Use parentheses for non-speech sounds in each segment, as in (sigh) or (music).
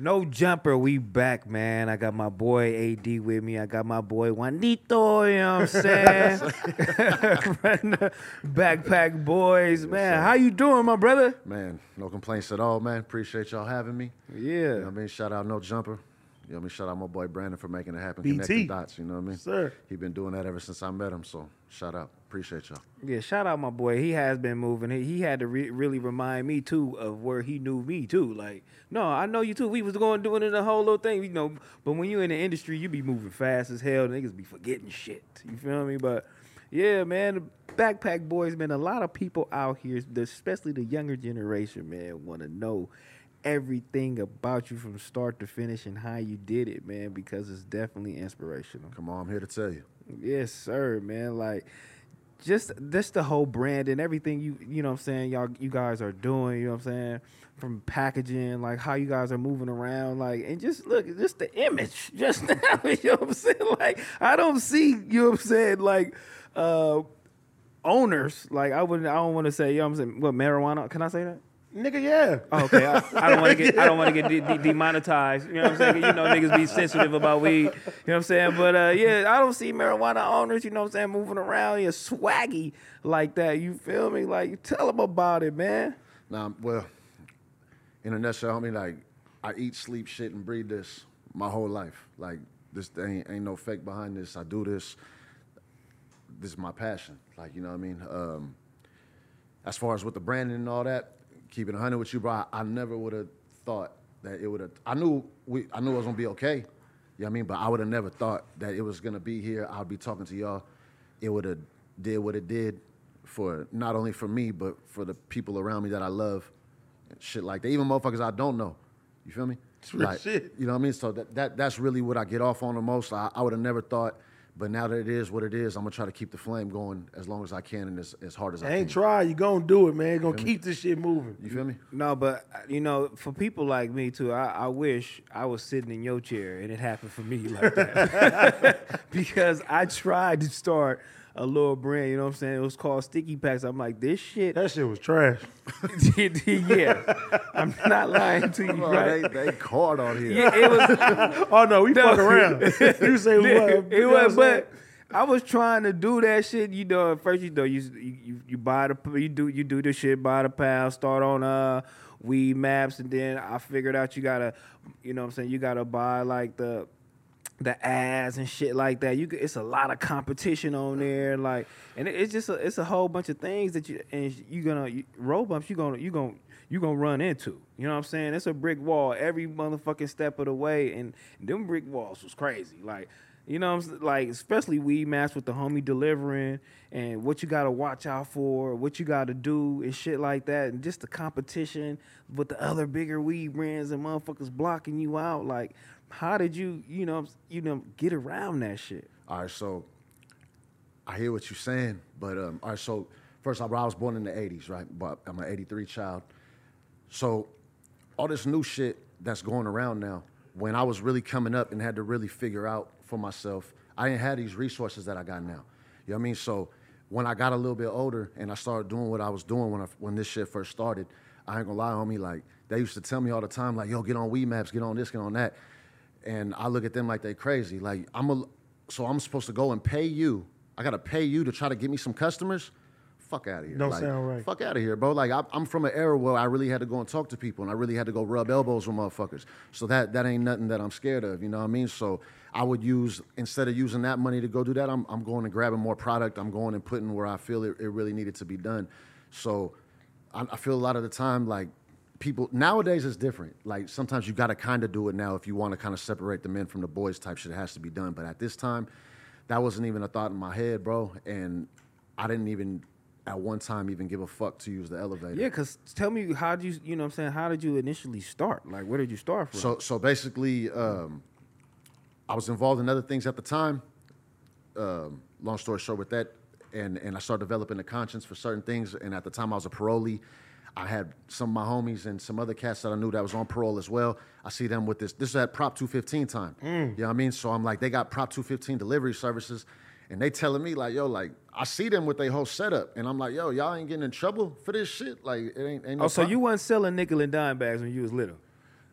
No jumper, we back, man. I got my boy AD with me. I got my boy Juanito, you know what I'm saying? (laughs) Backpack boys, man. How you doing, my brother? Man, no complaints at all, man. Appreciate y'all having me. Yeah. You know what I mean? Shout out No Jumper. You know what I mean? Shout out my boy Brandon for making it happen. BT. Connecting dots, you know what I mean? Sir. He been doing that ever since I met him, so shout out. Appreciate y'all. Yeah, shout out my boy. He has been moving. He, he had to re- really remind me too of where he knew me too. Like, no, I know you too. We was going doing it the whole little thing, you know. But when you in the industry, you be moving fast as hell. Niggas be forgetting shit. You feel me? But yeah, man, the backpack boys, man. A lot of people out here, especially the younger generation, man, want to know everything about you from start to finish and how you did it, man, because it's definitely inspirational. Come on, I'm here to tell you. Yes, sir, man. Like just just the whole brand and everything you you know what I'm saying, y'all you guys are doing, you know what I'm saying? From packaging, like how you guys are moving around, like and just look, just the image. (laughs) Just now, you know what I'm saying? Like I don't see, you know what I'm saying, like uh owners, like I wouldn't I don't want to say, you know what I'm saying, what marijuana, can I say that? Nigga, yeah. Oh, okay, I, I don't want to get I don't want to get de- de- demonetized. You know what I'm saying? You know niggas be sensitive about weed. You know what I'm saying? But uh, yeah, I don't see marijuana owners. You know what I'm saying? Moving around, you swaggy like that. You feel me? Like you tell them about it, man. Now, well, in a nutshell, I mean, like, I eat, sleep, shit, and breathe this my whole life. Like, this ain't, ain't no fake behind this. I do this. This is my passion. Like, you know what I mean? Um, as far as with the branding and all that, keeping a hundred with you, bro, I, I never would have thought that it would have. I knew we, I knew it was gonna be okay. You know what I mean? But I would have never thought that it was gonna be here. I'd be talking to y'all. It would have did what it did for not only for me, but for the people around me that I love. and Shit like that. Even motherfuckers I don't know. You feel me? It's real shit. You know what I mean? So that, that that's really what I get off on the most. I, I would have never thought. But now that it is what it is, I'm gonna try to keep the flame going as long as I can and as, as hard as I can. Ain't can. try, you gonna do it, man. Gonna keep this shit moving. You feel me? No, but uh, you know, for people like me too, I, I wish I was sitting in your chair and it happened for me like that. (laughs) because I tried to start a little brand, you know what I'm saying? It was called Sticky Packs. I'm like, this shit That shit was trash. (laughs) yeah. I'm not lying to you, Oh, right? they they caught on here. Yeah, it was (laughs) Oh no, we fuck around. you say (laughs) what? it was, but I was trying to do that shit. You know, at first you know you you, you buy the you do you do the shit buy the pound start on uh weed maps and then I figured out you gotta you know what I'm saying you gotta buy like the the ads and shit like that. You it's a lot of competition on there, like, and it, it's just a, it's a whole bunch of things that you and you gonna you, road bumps you gonna you gonna you gonna run into. You know what I'm saying? It's a brick wall every motherfucking step of the way, and them brick walls was crazy. Like, you know, I'm like especially weed maps with the homie delivering and what you gotta watch out for, what you gotta do and shit like that, and just the competition with the other bigger weed brands and motherfuckers blocking you out. Like, how did you, you know, you know, get around that shit? All right, so I hear what you're saying, but um, all right, so first of all, I was born in the '80s, right? But I'm an '83 child, so all this new shit that's going around now. When I was really coming up and had to really figure out for myself, I didn't have these resources that I got now. You know what I mean? So when I got a little bit older and I started doing what I was doing when I, when this shit first started, I ain't gonna lie me. Like they used to tell me all the time, like, "Yo, get on Weed Maps, get on this, get on that," and I look at them like they crazy. Like I'm a, so I'm supposed to go and pay you. I gotta pay you to try to get me some customers. Fuck out of here. Don't Like, sound right. Fuck out of here, bro. Like I, I'm from an era where I really had to go and talk to people, and I really had to go rub elbows with motherfuckers. So that that ain't nothing that I'm scared of. You know what I mean? So I would use instead of using that money to go do that, I'm I'm going and grabbing more product. I'm going and putting where I feel it, it really needed to be done. So I, I feel a lot of the time like people nowadays it's different. Like sometimes you got to kind of do it now if you want to kind of separate the men from the boys type shit. It has to be done. But at this time, that wasn't even a thought in my head, bro. And I didn't even at one time even give a fuck to use the elevator. Yeah, cause tell me how did you, you know, what I'm saying, how did you initially start? Like, where did you start from? So so basically, um, I was involved in other things at the time. Um, long story short, with that, and and I started developing a conscience for certain things. And at the time, I was a parolee. I had some of my homies and some other cats that I knew that was on parole as well. I see them with this. This is at Prop 215 time. You know what I mean? So I'm like, they got Prop 215 delivery services, and they telling me like, yo, like I see them with their whole setup, and I'm like, yo, y'all ain't getting in trouble for this shit. Like it ain't. ain't no oh, so problem. you wasn't selling nickel and dime bags when you was little?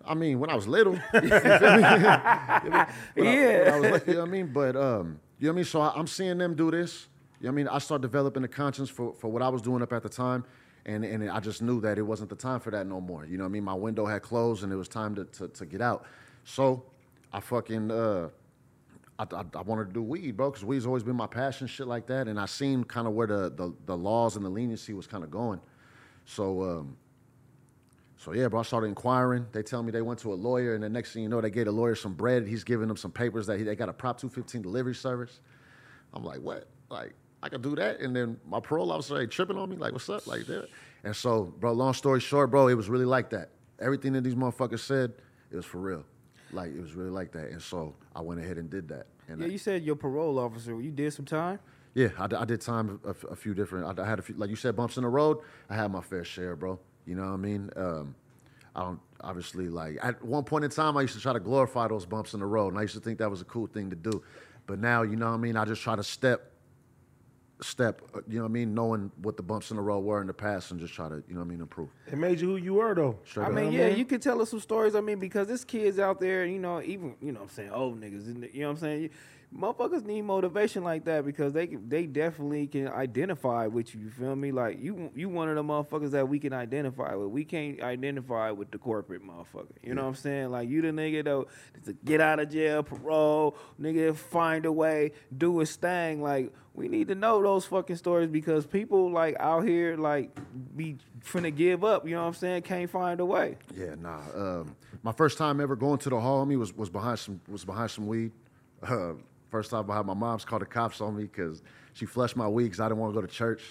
I mean, when I was little. (laughs) (laughs) (laughs) you feel me? When I- I Yeah. was you know what I mean? But um, you know what I mean? So I, I'm seeing them do this. You know what I mean? I start developing a conscience for, for what I was doing up at the time. And, and I just knew that it wasn't the time for that no more. You know what I mean? My window had closed and it was time to, to, to get out. So I fucking, uh, I, I, I wanted to do weed, bro, because weed's always been my passion, shit like that. And I seen kind of where the, the, the laws and the leniency was kind of going. So, um, so yeah, bro, I started inquiring. They tell me they went to a lawyer, and the next thing you know, they gave a lawyer some bread. He's giving them some papers that he, they got a Prop 215 delivery service. I'm like, what? Like, I could do that? And then my parole officer ain't tripping on me, like, what's up? Like that. And so, bro, long story short, bro, it was really like that. Everything that these motherfuckers said, it was for real. Like, it was really like that. And so I went ahead and did that. And Yeah, I- you said your parole officer. You did some time. yeah, I did time a few different. I, I had a few, like you said, bumps in the road. I had my fair share, bro. You know what I mean? Um, I don't obviously like. At one point in time, I used to try to glorify those bumps in the road, and I used to think that was a cool thing to do. But now, you know what I mean? I just try to step, step. uh, You know what I mean? Knowing what the bumps in the road were in the past, and just try to, you know what I mean, improve. It made you who you were though. Straight I up. mean, You yeah, what I mean? you could tell us some stories. I mean, because this kids out there, you know, even you know, what I'm saying old niggas, you know, what I'm saying, motherfuckers need motivation like that because they can, they definitely can identify with you. You feel me? Like you, you one of the motherfuckers that we can identify with. We can't identify with the corporate motherfucker. You know what I'm saying? Like you the nigga though, to get out of jail, parole, nigga, find a way, do his thing. Like we need to know those fucking stories because people like out here like be finna give up. You know what I'm saying? Can't find a way. Yeah, nah. Um, my first time ever going to the hall, me was was behind some was behind some weed. Uh, first time behind my mom's called the cops on me because she flushed my weed because I didn't want to go to church.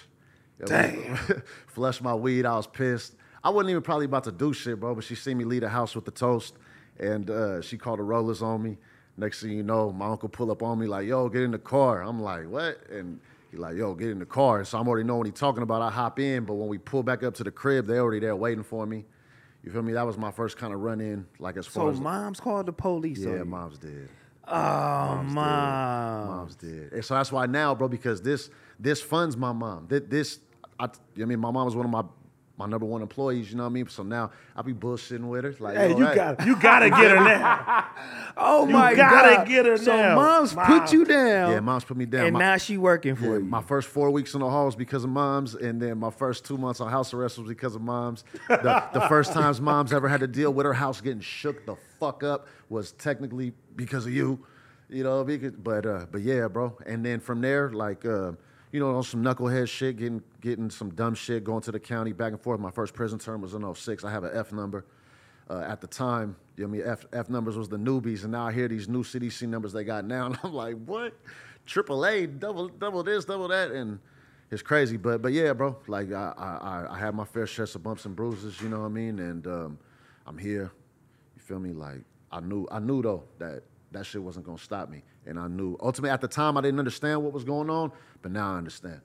Damn. (laughs) flushed my weed. I was pissed. I wasn't even probably about to do shit, bro. But she seen me leave the house with the toast, and uh, she called the rollers on me. Next thing you know, my uncle pull up on me like, "Yo, get in the car." I'm like, "What?" And he like, "Yo, get in the car." So I'm already know what he talking about. I hop in, but when we pull back up to the crib, they already there waiting for me. You feel me? That was my first kind of run in, like as far as. So mom's called the police. yeah, mom's dead. Oh, mom. Mom's dead. And so that's why now, bro, because this this funds my mom. This, this I, I mean, my mom was one of my my number one employees. You know what I mean? So now I be bullshitting with her. Like, Hey, yo, you got you gotta get her now. (laughs) Oh my God. You my gotta god. get her so now. So mom's Mom. put you down. Yeah, mom's put me down. And My- now she working for Yeah, you. my first four weeks in the halls because of moms, and then my first two months on house arrest was because of moms. The, the first times moms ever had to deal with her house getting shook the fuck up was technically because of you, you know. Because, but uh, but yeah, bro. And then from there, like uh, you know, on some knucklehead shit, getting getting some dumb shit, going to the county back and forth. My first prison term was in 06. I have an F number. Uh, at the time, you know, I mean, F, F numbers was the newbies, and now I hear these new CDC numbers they got now, (laughs) and I'm like, what? Triple A, double, double this, double that, and it's crazy. But, but yeah, bro, like I, I, I- I had my fair share of bumps and bruises, you know what I mean, and um, I'm here. You feel me? Like I knew, I knew though that that shit wasn't gonna stop me, and I knew. Ultimately, at the time, I didn't understand what was going on, but now I understand.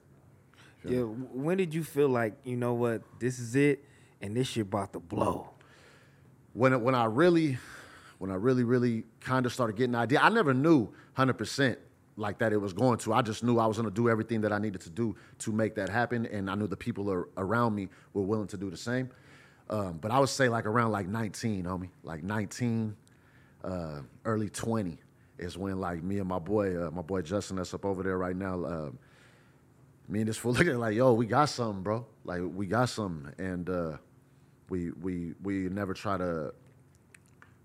yeah. When did you feel like you know what? This is it, and this shit about to blow. when it, when I really when I really really kind of started getting the idea, I never knew hundred percent like that it was going to. I just knew I was going to do everything that I needed to do to make that happen, and I knew the people ar- around me were willing to do the same. Um, but I would say like around like 19, homie, like 19, uh, early 20 is when like me and my boy, uh, my boy Justin, that's up over there right now. Uh, me and this fool (laughs) looking like, yo, we got something, bro. Like we got something, and uh, we we we never try to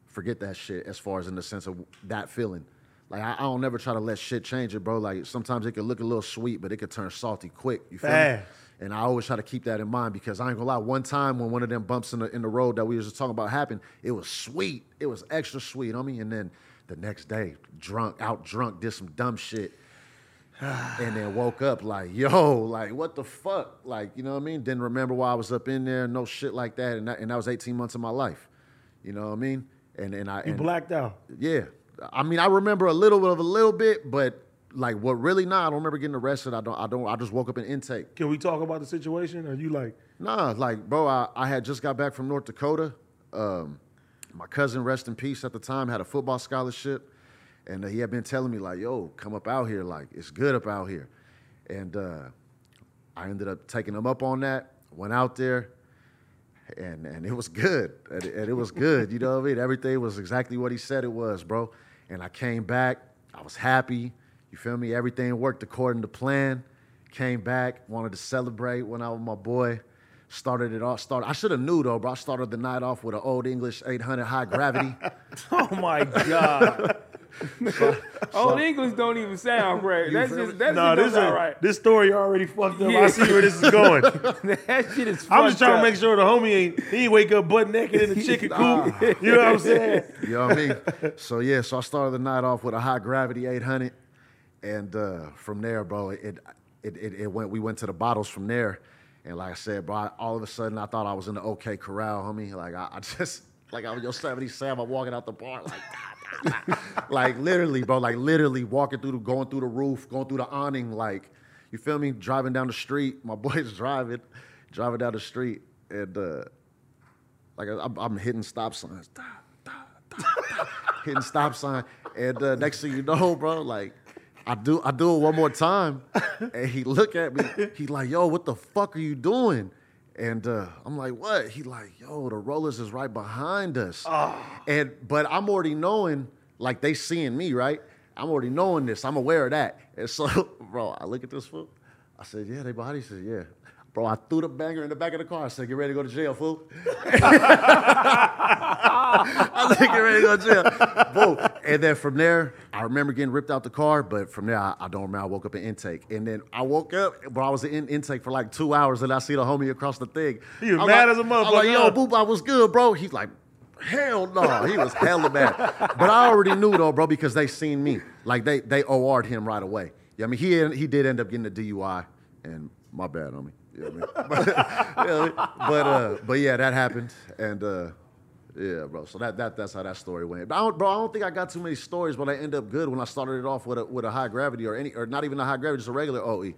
forget that shit as far as in the sense of that feeling. Like I, I don't never try to let shit change it, bro. Like sometimes it could look a little sweet, but it could turn salty quick. You feel me? And I always try to keep that in mind because I ain't gonna lie. One time when one of them bumps in the in the road that we was just talking about happened, it was sweet. It was extra sweet on me. And then the next day, drunk, out drunk, did some dumb shit. (sighs) and then woke up like, yo, like what the fuck? Like, you know what I mean? Didn't remember why I was up in there, no shit like that. And that, and that was 18 months of my life. You know what I mean? And and I You and, blacked out. yeah. I mean, I remember a little bit of a little bit, but like what really nah, I don't remember getting arrested. I don't I don't I just woke up in intake. Can we talk about the situation? Are you like, Nah, like, bro, I, I had just got back from North Dakota. Um, my cousin, rest in peace at the time, had a football scholarship. And he had been telling me, like, yo, come up out here. Like, it's good up out here. And uh, I ended up taking him up on that, went out there, and and it was good, and it, and it was good. You know what I mean? Everything was exactly what he said it was, bro. And I came back. I was happy. You feel me? Everything worked according to plan. Came back, wanted to celebrate, went out with my boy. Started it off. Started. I should have knew though, bro. I started the night off with an old English 800 high gravity. (laughs) Oh my god. (laughs) Old English don't even sound great. That's just me? that No, this don't right. this story already fucked up. Yeah. I see where this is going. (laughs) that shit is. I'm just trying up. to make sure the homie ain't he ain't wake up butt naked in the chicken coop. You know what I'm saying? You know what I mean? So yeah, so I started the night off with a high gravity 800, and uh, from there, bro, it, it it it went. We went to the bottles from there, and like I said, bro, I, all of a sudden I thought I was in the OK Corral, homie. Like I, I (laughs) just like I was Yosemite Sam. I'm walking out the bar like. (laughs) Like literally, bro, like literally walking through the, going through the roof, going through the awning, like, you feel me? Driving down the street, (laughs) my boy's driving, driving down the street, and uh, like I'm, I'm hitting stop signs, da, da, da, hitting stop sign, and uh, next thing you know, bro, like I do, I do it one more time, and he look at me, he like, yo, what the fuck are you doing? And uh, I'm like, what? He like, yo, the rollers is right behind us, and but I'm already knowing, like they seeing me, right? I'm already knowing this. I'm aware of that, and so, (laughs) bro, I look at this fool. I said, yeah, they body. He said, yeah. Bro, I threw the banger in the back of the car. I said, get ready to go to jail, fool. (laughs) I think get ready to go to jail. Boom. And then from there, I remember getting ripped out the car, but from there, I, I don't remember. I woke up in intake. And then I woke up, but I was in intake for like two hours, and I see the homie across the thing. He was I'm mad like- as a I'm like, motherfucker, yo? Boop, I was good, bro. He's like, hell no. He was hella mad. But I already knew, though, bro, because they seen me. Like, they they OR'd him right away. Yeah, I mean, he, he did end up getting a DUI, and my bad, homie. You know what I mean? (laughs) But, (laughs) you know what I mean? but, uh, but yeah, that happened, and uh, yeah, bro. So that, that that's how that story went. But I don't, bro, I don't think I got too many stories, but I end up good when I started it off with a with a high gravity or any or not even a high gravity, just a regular. OE.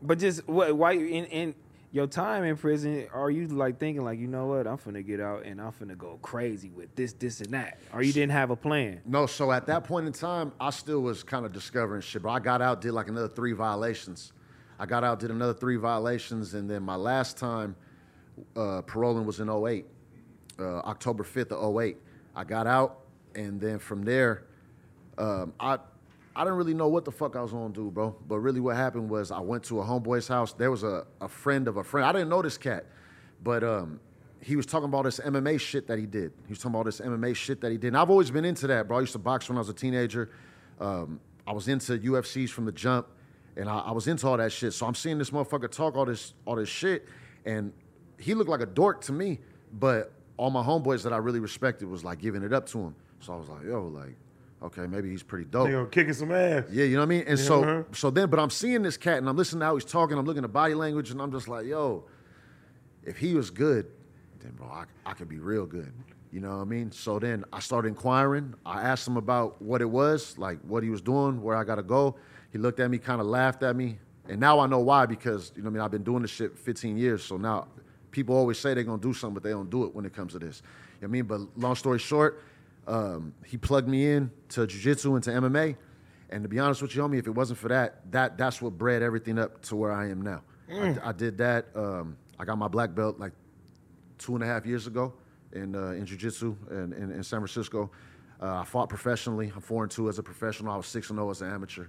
But just what? Why you in in your time in prison? Are you like thinking like you know what? I'm finna get out and I'm finna go crazy with this, this, and that. Or you didn't have a plan? No, so at that point in time, I still was kind of discovering shit. But I got out, did like another three violations. I got out, did another three violations, and then my last time uh, paroling was in 08, uh, October 5th of 08. I got out, and then from there, um, I I didn't really know what the fuck I was gonna do, bro. But really, what happened was I went to a homeboy's house. There was a, a friend of a friend. I didn't know this cat, but um, he was talking about this MMA shit that he did. He was talking about this MMA shit that he did. And I've always been into that, bro. I used to box when I was a teenager. Um, I was into UFCs from the jump, and I, I was into all that shit. So I'm seeing this motherfucker talk all this all this shit, and he looked like a dork to me. But all my homeboys that I really respected was like giving it up to him. So I was like, yo, like, okay, maybe he's pretty dope. They gonna kicking some ass. Yeah, you know what I mean? And so uh-huh. so then, but I'm seeing this cat and I'm listening to how he's talking, I'm looking at body language, and I'm just like, yo, if he was good, then bro, I, I could be real good. You know what I mean? So then I started inquiring. I asked him about what it was, like what he was doing, where I gotta go. He looked at me, kind of laughed at me. And now I know why, because you know what I mean, I've been doing this shit 15 years. So now people always say they're gonna do something, but they don't do it when it comes to this. You know what I mean? But long story short, um, he plugged me in to jiu-jitsu and to MMA. And to be honest with you, homie, if it wasn't for that, that that's what bred everything up to where I am now. I, I did that. Um, I got my black belt like two and a half years ago in uh, in jiu-jitsu in, in, in San Francisco. Uh, I fought professionally. I'm four and two as a professional. I was six and zero as an amateur.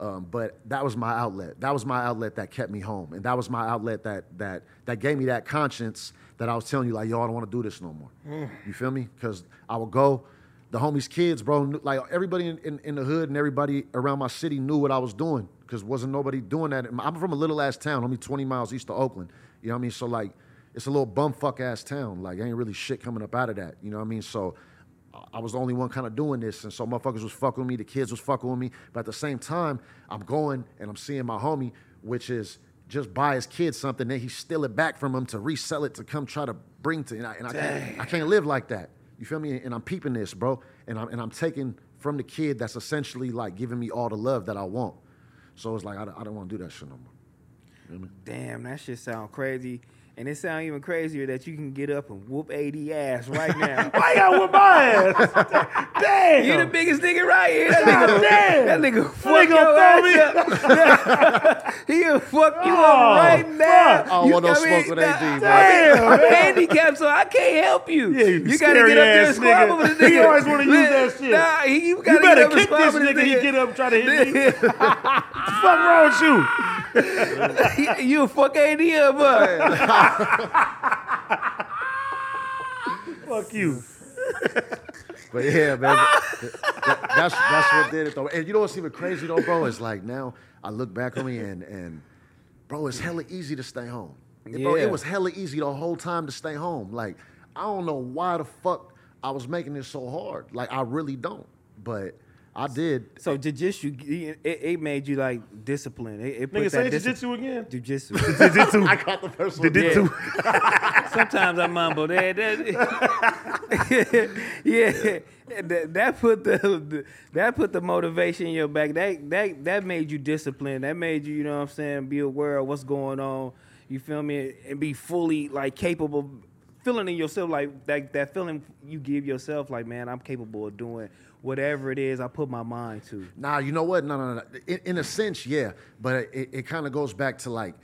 Um, but that was my outlet. That was my outlet that kept me home, and that was my outlet that that that gave me that conscience that I was telling you, like, yo, I don't want to do this no more. You feel me? Because I would go, the homies' kids, bro, knew- like everybody in, in, in the hood and everybody around my city knew what I was doing, because wasn't nobody doing that. I'm from a little ass town, only 20 miles east of Oakland. You know what I mean? So like, it's a little bumfuck ass town. Like, ain't really shit coming up out of that. You know what I mean? So. I was the only one kind of doing this, and so motherfuckers was fucking with me. The kids was fucking with me, but at the same time, I'm going and I'm seeing my homie, which is just buy his kid something, then he steal it back from him to resell it to come try to bring to, and I, and I, can't, I can't live like that. You feel me? And I'm peeping this, bro, and I'm and I'm taking from the kid that's essentially like giving me all the love that I want. So it's like I, I don't want to do that shit no more. Damn, that shit sound crazy. And it sounds even crazier that you can get up and whoop AD ass right (laughs) now. Why y'all with my ass? (laughs) Damn. You the biggest nigga right here. That nigga, damn. that nigga fuck gonna your throw ass up. (laughs) He'll fuck you Oh, up right now. I don't You- want no I smoke with nah, AD, bro. Damn, I'm handicapped, so I can't help you. Yeah, you you gotta scary get up there and ass squab nigga. with the nigga. He always wanna use that shit. Nah, he, you gotta You better get up kick this with the nigga. He get up and try to hit me. nigga. what the fuck wrong with you? (laughs) you fuck AD up, bud. (laughs) Fuck you. But yeah, man, that- that- that's that's what did it though. And you know what's even crazy though, bro? It's like now I look back on me and and bro, it's hella easy to stay home. Bro, Yeah. it was hella easy the whole time to stay home. Like I don't know why the fuck I was making it so hard. Like I really don't, but I did. So jujitsu, it, it made you like disciplined. It, it put Nigga, say that discipline. jiu-jitsu again. (laughs) Jujitsu. Jiu-jitsu. I caught the first one. Jiu-jitsu. (laughs) Sometimes I mumble that. that (laughs) yeah, that, that put the, the that put the motivation in your back. That that that made you disciplined. That made you, you know what I'm saying, be aware of what's going on. You feel me? And be fully like capable, feeling in yourself like that that feeling you give yourself like, man, I'm capable of doing whatever it is I put my mind to. Nah, you know what? No, no, no. In, in a sense, yeah, but it, it kind of goes back to like,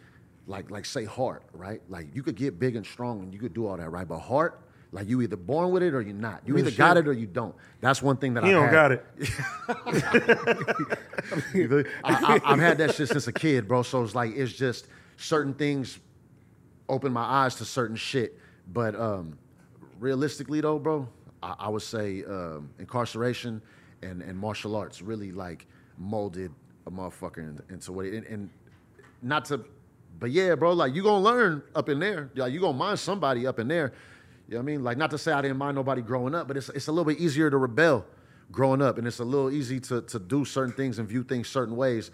like, like say heart, right? Like you could get big and strong and you could do all that, right? But heart, like you either born with it or you're not. You Real either got it or you don't. That's one thing that I. He I don't got it. (laughs) I, I, I've had that shit since a kid, bro. So it's like it's just certain things open my eyes to certain shit. But um, realistically, though, bro, I, I would say um, incarceration and, and martial arts really like molded a motherfucker in- into what it and, and not to, but yeah, bro, like you gonna learn up in there. Like you gonna mind somebody up in there. You know what I mean? Like not to say I didn't mind nobody growing up, but it's it's a little bit easier to rebel growing up, and it's a little easy to to do certain things and view things certain ways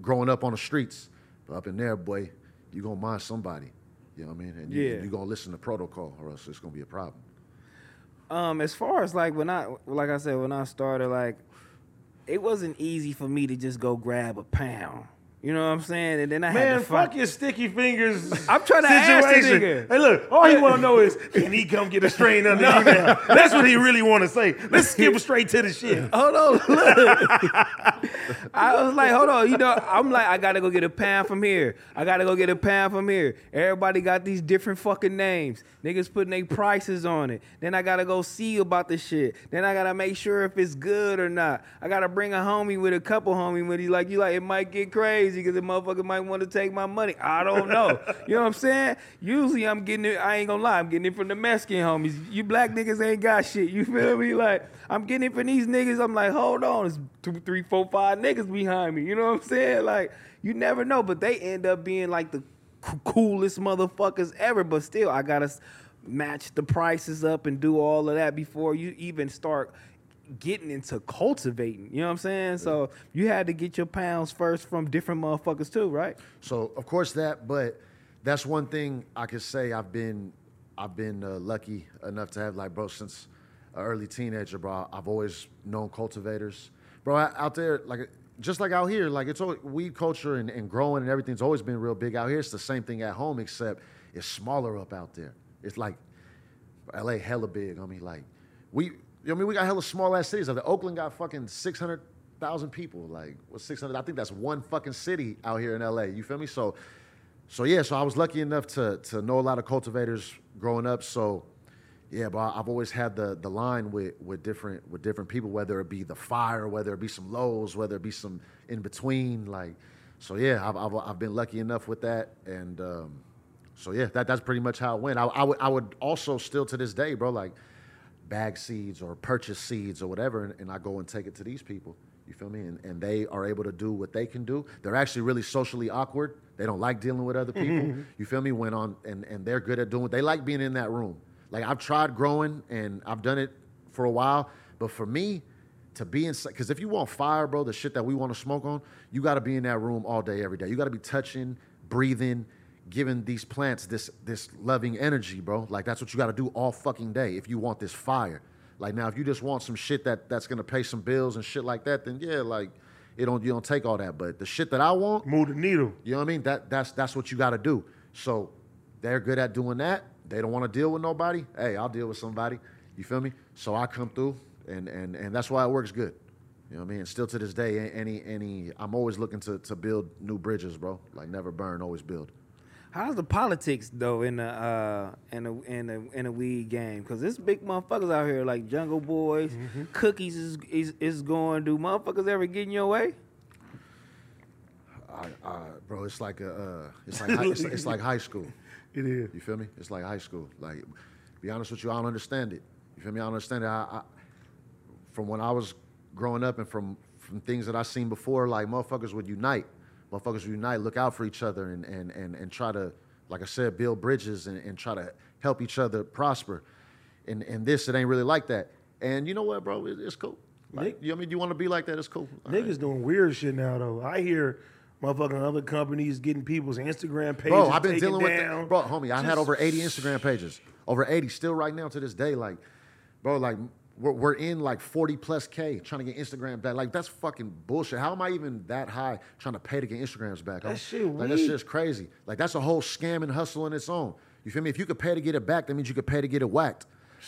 growing up on the streets. But up in there, boy, you gonna mind somebody. You know what I mean? And you, Yeah. you gonna listen to protocol, or else it's gonna be a problem. Um, as far as like when I, like I said, when I started, like it wasn't easy for me to just go grab a pound. You know what I'm saying? And then I had Man, to find. fuck your sticky fingers. I'm trying to ask situation. nigga. Hey, look, all he want to know is, can he come get a strain under (laughs) you now? That's what he really want to say. Let's skip (laughs) straight to the shit. Hold on, look. I was like, hold on, you know, I'm like, I gotta go get a pound from here. I gotta go get a pound from here. Everybody got these different fucking names. Niggas putting their prices on it. Then I gotta go see about the shit. Then I gotta make sure if it's good or not. I gotta bring a homie with a couple homie with you. Like you like, it might get crazy because the motherfucker might want to take my money. I don't know. (laughs) you know what I'm saying? Usually I'm getting it, I ain't gonna lie, I'm getting it from the Mexican homies. You black niggas ain't got shit. You feel me? Like, I'm getting it from these niggas. I'm like, hold on, it's two, three, four, five niggas behind me. You know what I'm saying? Like, you never know, but they end up being like the coolest motherfuckers ever. But still, I gotta match the prices up and do all of that before you even start getting into cultivating. You know what I'm saying? So you had to get your pounds first from different motherfuckers too, right? So of course that, but that's one thing I could say. I've been, I've been uh, lucky enough to have like, bro, since an early teenager, bro. I've always known cultivators, bro. out- Out there, like just like out here, like it's all weed culture and, and growing and everything's always been real big out here. It's the same thing at home, except it's smaller up out there. It's like LA hella big. I mean, like we, I mean, we got hella small ass cities. Like, Oakland got fucking six hundred thousand people. Like, what's six hundred? I think that's one fucking city out here in LA. You feel me? So, so yeah. So I was lucky enough to to know a lot of cultivators growing up. So, yeah, but I've always had the the line with with different with different people, whether it be the fire, whether it be some lows, whether it be some in between. Like, so yeah, I've I've, I've been lucky enough with that, and um, so yeah, that that's pretty much how it went. I, I would I would also still to this day, bro, like bag seeds or purchase seeds or whatever, and, and I go and take it to these people. You feel me? And, and they are able to do what they can do. They're actually really socially awkward. They don't like dealing with other (laughs) people. You feel me? Went on and, and they're good at doing. They like being in that room. Like I've tried growing and I've done it for a while, but for me to be inside, because if you want fire, bro, the shit that we want to smoke on, you got to be in that room all day, every day. You got to be touching, breathing, giving these plants this this loving energy, bro. Like that's what you got to do all fucking day if you want this fire. Like now, if you just want some shit that that's gonna pay some bills and shit like that, then yeah, like it don't you don't take all that. But the shit that I want, Move the needle. you know what I mean? That that's that's what you got to do. So they're good at doing that. They don't want to deal with nobody. Hey, I'll deal with somebody. You feel me? So I come through, and and and that's why it works good. You know what I mean? Still to this day, any any, I'm always looking to to build new bridges, bro. Like never burn, always build. How's the politics though in the uh in the in the in the weed game? Cause there's big motherfuckers out here like Jungle Boys, Cookies is, is is going. Do motherfuckers ever get in your way? I, I, bro, it's like a, uh, it's like high, it's, it's like high school. (laughs) It is. You feel me? It's like high school. Like, be honest with you, I don't understand it. You feel me? I don't understand it. I, I, from when I was growing up and from from things that I seen before, like motherfuckers would unite. Motherfuckers unite, look out for each other, and and and, and try to, like I said, build bridges and, and try to help each other prosper. And and this, it ain't really like that. And you know what, bro? It, it's cool. Like, Nick- you know I mean? You want to be like that? It's cool. All Niggas right. doing weird shit now though. I hear motherfucking other companies getting people's Instagram pages Bro, I've been dealing with down. that. Bro, homie, I had over 80 Instagram pages. Over 80, still right now to this day. Like, bro, like, we're, we're in like 40 plus K trying to get Instagram back. Like, that's fucking bullshit. How am I even that high trying to pay to get Instagrams back? That shit Like, that weak. shit's crazy. Like, that's a whole scam and hustle in its own. You feel me? If you could pay to get it back, that means you could pay to get it whacked.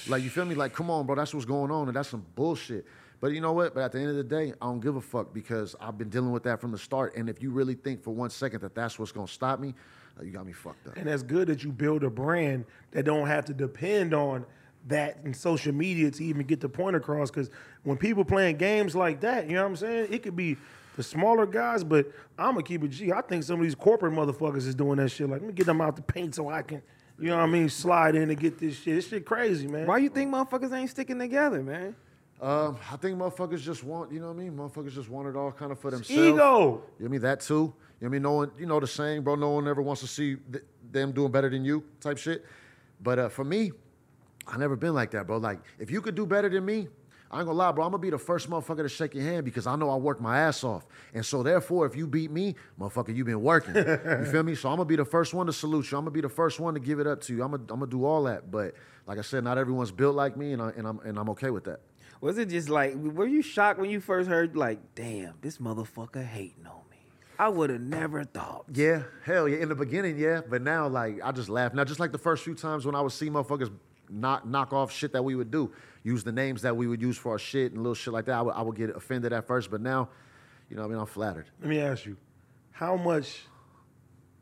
Like, you feel me? Like, come on, bro, that's what's going on, and that's some bullshit. But you know what? But at the end of the day, I don't give a fuck because I've been dealing with that from the start. And if you really think for one second that that's what's gonna stop me, uh, you got me fucked up. And that's good that you build a brand that don't have to depend on that in social media to even get the point across. Because when people playing games like that, you know what I'm saying? It could be the smaller guys, but I'm gonna keep it G. I think some of these corporate motherfuckers is doing that shit. Like, let me get them out the paint so I can, you know what I mean, slide in and get this shit. This shit crazy, man. Why you think motherfuckers ain't sticking together, man? Um, I think motherfuckers just want, you know what I mean? Motherfuckers just want it all kind of for themselves. Ego. You know what I mean? That too. You know what I mean? No one, you know the saying, bro, no one ever wants to see th- them doing better than you type shit. But uh, for me, I never been like that, bro. Like, if you could do better than me, I ain't gonna lie, bro. I'm gonna be the first motherfucker to shake your hand because I know I worked my ass off. And so, therefore, if you beat me, motherfucker, you been working. you (laughs) feel me? So, I'm gonna be the first one to salute you. I'm gonna be the first one to give it up to you. I'm gonna, I'm gonna do all that. But, like I said, not everyone's built like me, and, I, and, I'm, and I'm okay with that. Was it just like were you shocked when you first heard like, damn, this motherfucker hating on me? I would have never thought. Yeah, hell yeah. In the beginning, yeah, but now like I just laugh. Now, just like the first few times when I would see motherfuckers knock knock off shit that we would do, use the names that we would use for our shit and little shit like that. I would, I would get offended at first, but now, you know, I mean, I'm flattered. Let me ask you, how much,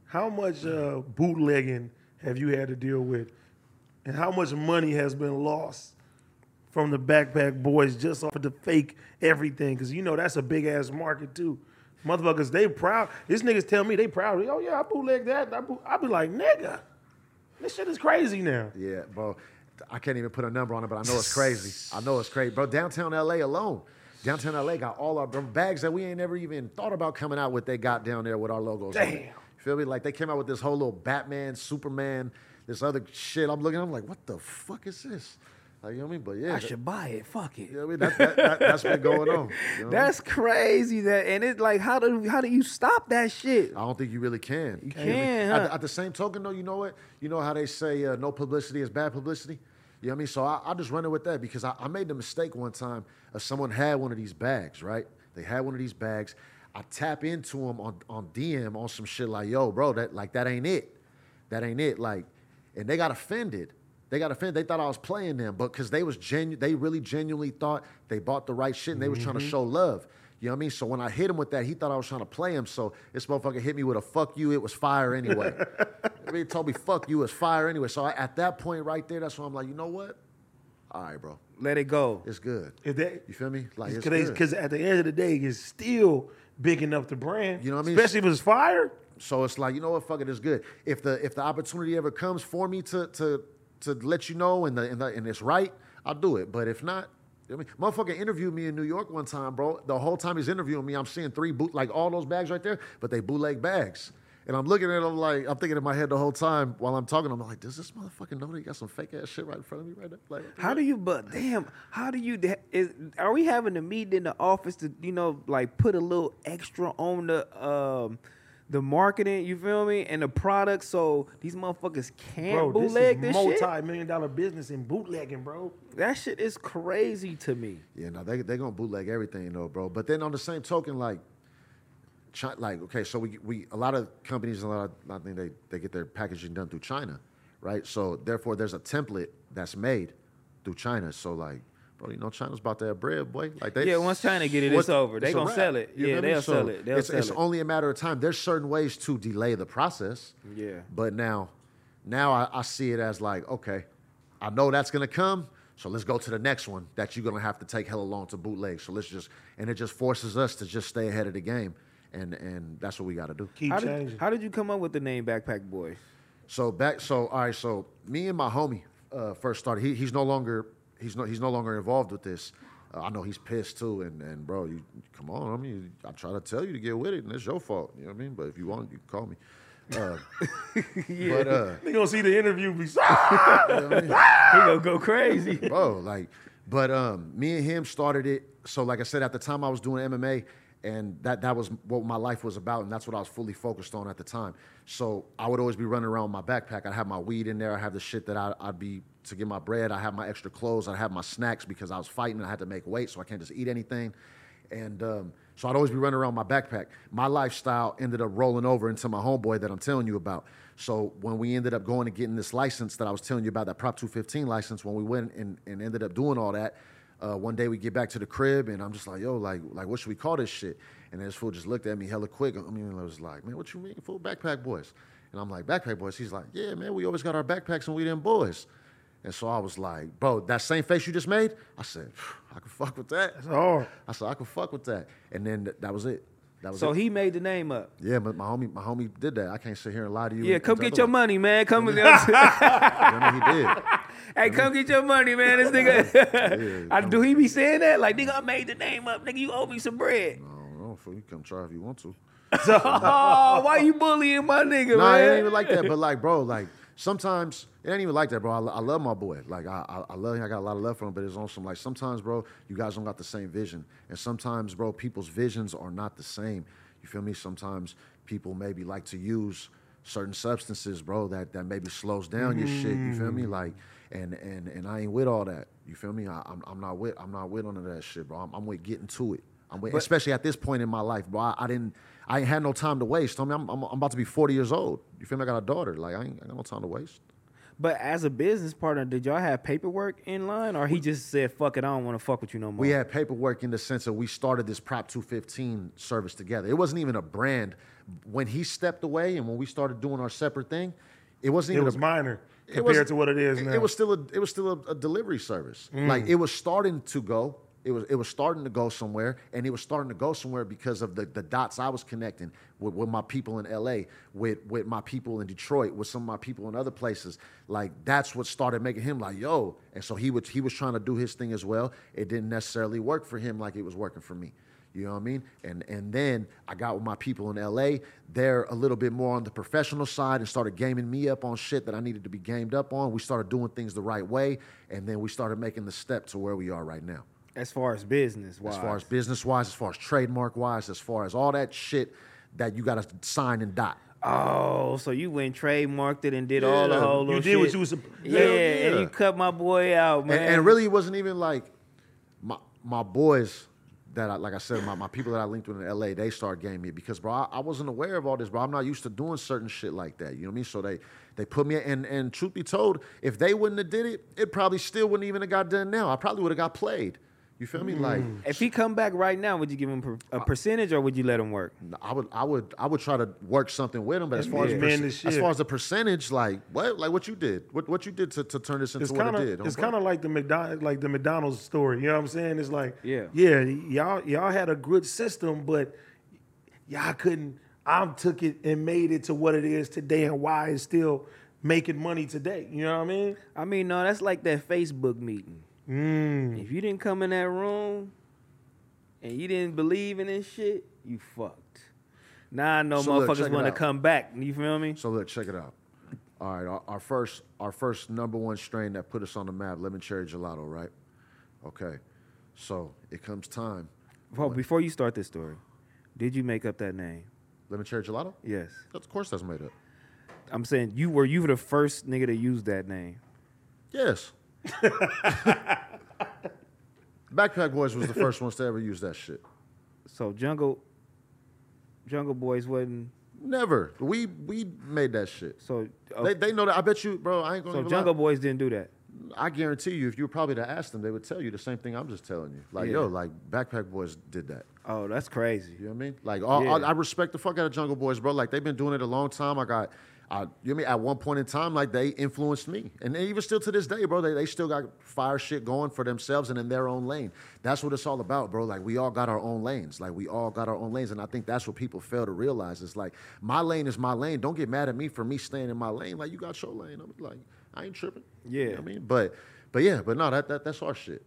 how much uh, bootlegging have you had to deal with, and how much money has been lost from the backpack boys just off of the fake everything? Because you know that's a big ass market too. Motherfuckers, they proud. These niggas tell me they proud. Oh yeah, I bootleg that. I, boot. I be like, nigga, this shit is crazy now. Yeah, bro. I can't even put a number on it, but I know it's crazy. I know it's crazy, bro. Downtown LA alone, downtown LA got all our bags that we ain't never even thought about coming out with. They got down there with our logos. Damn. You feel me? Like they came out with this whole little Batman, Superman, this other shit. I'm looking, I'm like, what the fuck is this? Like, you know what I mean? But yeah, I that- should buy it. Fuck it. you know what I mean? That, that, that, that's been going on. you know? That's crazy. That and it's like, how do how do you stop that shit? I don't think you really can. You can, At, huh? the- at the same token, though, you know what? You know how they say uh, no publicity is bad publicity? You know what I mean? So I, I just run it with that because I, I made the mistake one time of someone had one of these bags, right? They had one of these bags. I tap into them on, on DM on some shit like, yo, bro, that like that ain't it. That ain't it. Like, and they got offended. They got offended. They thought I was playing them, but because they was genu- they really genuinely thought they bought the right shit and they was trying to mm-hmm. show love. You know what I mean? So when I hit him with that, he thought I was trying to play him. So this motherfucker hit me with a fuck you, it was fire anyway. I (laughs) mean, he told me fuck you, it's fire anyway. So I, at that point right there, that's when I'm like, you know what? All right, bro, Let it go. it's good. If they, You feel me? Like it's because at the end of the day, it's still big enough to brand. You know what I mean? Especially if it's fire. So it's like, you know what, fuck it, it's good. If the if the opportunity ever comes for me to to to let you know and the and, the, and it's right, I'll do it. But if not, I mean, motherfucker interviewed me in New York one time, bro. The whole time he's interviewing me, I'm seeing three boot like all those bags right there, but they bootleg bags. And I'm looking at them like I'm thinking in my head the whole time while I'm talking. I'm like, does this motherfucker know that he got some fake ass shit right in front of me right now? Like, How do you? But damn, how do you? Is are we having a meeting in the office to you know like put a little extra on the um the marketing? You feel me? And the product so these motherfuckers can't Bro, this bootleg is this, shit. multi-million dollar business in bootlegging, bro. That shit is crazy to me. Yeah, no, they they gonna bootleg everything though, bro. But then on the same token, like Chi- like okay, so we we a lot of companies, a lot of I think they they get their packaging done through China, right? So therefore, there's a template that's made through China. So like. Bro, you know China's about to have bread, boy. Like they, Yeah, once China get it, it's over. They a gonna sell it. You know Yeah, what I mean? they'll sell it. They'll it's, sell it's it. only a matter of time. There's certain ways to delay the process. Yeah. But now, now I, I see it as like, okay, I know that's gonna come, so let's go to the next one that you're gonna have to take hella long to bootleg. So let's just, and it just forces us to just stay ahead of the game, and and that's what we got to do. Keep How changing. did, how did you come up with the name Backpack Boy? So back, so all right, so me and my homie uh, first started. He, he's no longer he's no he's no longer involved with this. Uh, I know he's pissed too, and and bro, you come on. I mean, I try to tell you to get with it, and it's your fault. You know what I mean? But if you want, you can call me. Uh, (laughs) But uh, They gonna see the interview. Be, (laughs) (laughs) He gonna go crazy. bro. Like, but um, me and him started it. So, like I said, at the time I was doing MMA, and that that was what my life was about, and that's what I was fully focused on at the time. So I would always be running around with my backpack. I'd have my weed in there. I have the shit that I, I'd be to get my bread. I have my extra clothes. I have my snacks because I was fighting. I had to make weight, so I can't just eat anything. And um, so I'd always be running around with my backpack. My lifestyle ended up rolling over into my homeboy that I'm telling you about. So when we ended up going and getting this license that I was telling you about, that Prop 215 license, when we went and, and ended up doing all that, uh, one day we get back to the crib and I'm just like, yo, like, like what should we call this shit? And this fool just looked at me hella quick. I mean, I was like, man, what you mean, fool? Backpack boys. And I'm like, backpack boys. He's like, yeah, man, we always got our backpacks and we them boys. And so I was like, bro, that same face you just made? I said, (sighs) I can fuck with that. That's hard. I said, I can fuck with that. And then th- that was it. So it. he made the name up. Yeah, but my homie, my homie did that. I can't sit here and lie to you. Yeah, and- come and get your money, man. Come with otherwise. (laughs) I mean, he did. Hey, come get your money, man. This (laughs) nigga. (laughs) I, do he be saying that? Like, nigga, I made the name up. Nigga, you owe me some bread. I don't fool. You come try if you want to. oh, why you bullying my nigga, No, it man? ain't even like that. But like, bro, like sometimes it ain't even like that, bro. I, I love my boy. Like I, I, I love him. I got a lot of love for him. But it's on some like sometimes, bro, you guys don't got the same vision, and sometimes, bro, people's visions are not the same. You feel me? Sometimes people maybe like to use certain substances, bro, that that maybe slows down your shit. You feel me? Mm. Like, and and and I ain't with all that. You feel me? I, I'm I'm not with I'm not with none of that shit, bro. I'm, I'm with getting to it. I'm with, especially at this point in my life, bro. I, I didn't, I ain't had no time to waste. I mean, I'm, I'm, I'm about to be 40 years old. You feel me? I got a daughter. Like, I ain't, I got no time to waste. But as a business partner, did y'all have paperwork in line, or he just said, "Fuck it, I don't want to fuck with you no more"? We had paperwork in the sense that we started this Prop 215 service together. It wasn't even a brand. When he stepped away and when we started doing our separate thing, it wasn't It even was a, minor it compared was- to what it is now. It was still a it was still a, a delivery service. Mm. Like it was starting to go. It was it was starting to go somewhere, and it was starting to go somewhere because of the, the dots I was connecting with, with my people in LA, with with my people in Detroit, with some of my people in other places. Like that's what started making him like, yo. And so he was he was trying to do his thing as well. It didn't necessarily work for him like it was working for me. You know what I mean? And and then I got with my people in LA. They're a little bit more on the professional side and started gaming me up on shit that I needed to be gamed up on. We started doing things the right way, and then we started making the step to where we are right now. As far as business, As far as business wise, as far as trademark wise, as far as all that shit that you got to sign and dot. oh, so you went trademarked it and did all the Yeah. whole You little did what you was supp- yeah, Hell and you cut my boy out, man. And, and really, it wasn't even like my my boys that I, like I said, my, my people that I linked with in LA, they started gaming me because, bro, I, I wasn't aware of all this, bro. I'm not used to doing certain shit like that. You know what I mean? So they they put me and and truth be told, if they wouldn't have did it, it probably still wouldn't even have got done now. I probably would have got played. You feel me? Mm. Like if he come back right now, would you give him per- a percentage or would you let him work? I would, I would, I would try to work something with him. But as far as Yeah. perc- Man, this as far as the percentage, like what, like what you did, what what you did to, to turn this into it's what kind it of did. it's kind of like the McDonald's like the McDonald's story. You know what I'm saying? It's like Yeah. yeah, y'all y'all had a good system, but y'all couldn't. I took it and made it to what it is today, and why it's still making money today. You know what I mean? I mean, no, that's like that Facebook meeting. Mm. If you didn't come in that room and you didn't believe in this shit, you fucked. Now I know So motherfuckers want to come back. You feel me? So look, check it out. All right, our, our first our first number one strain that put us on the map, lemon cherry gelato, right? Okay, so it comes time. Well, before you start this story, did you make up that name? Lemon cherry gelato? Yes. Of course, that's made up. I'm saying you were you were the first nigga to use that name. Yes. (laughs) Backpack Boys was the first ones to ever use that shit. So Jungle, Jungle Boys wasn't. Never. We we made that shit. So uh, They, they know that. I bet you, bro. I ain't gonna. so Jungle lie. Boys didn't do that. I guarantee you, if you were probably to ask them, they would tell you the same thing I'm just telling you. Like, Yeah. yo, like Backpack Boys did that. Oh, that's crazy. You know what I mean? Like, all, Yeah. all- I respect the fuck out of Jungle Boys, bro. Like, they've been doing it a long time. I got, I, you know I mean? At one point in time, like, they influenced me. And they even still to this day, bro, they, they still got fire shit going for themselves and in their own lane. That's what it's all about, bro. Like, we all got our own lanes. Like, we all got our own lanes. And I think that's what people fail to realize. It's like, my lane is my lane. Don't get mad at me for me staying in my lane. Like, you got your lane. I'm like, I ain't tripping. You know Yeah. what I mean? But, but yeah, but no, that, that that's our shit.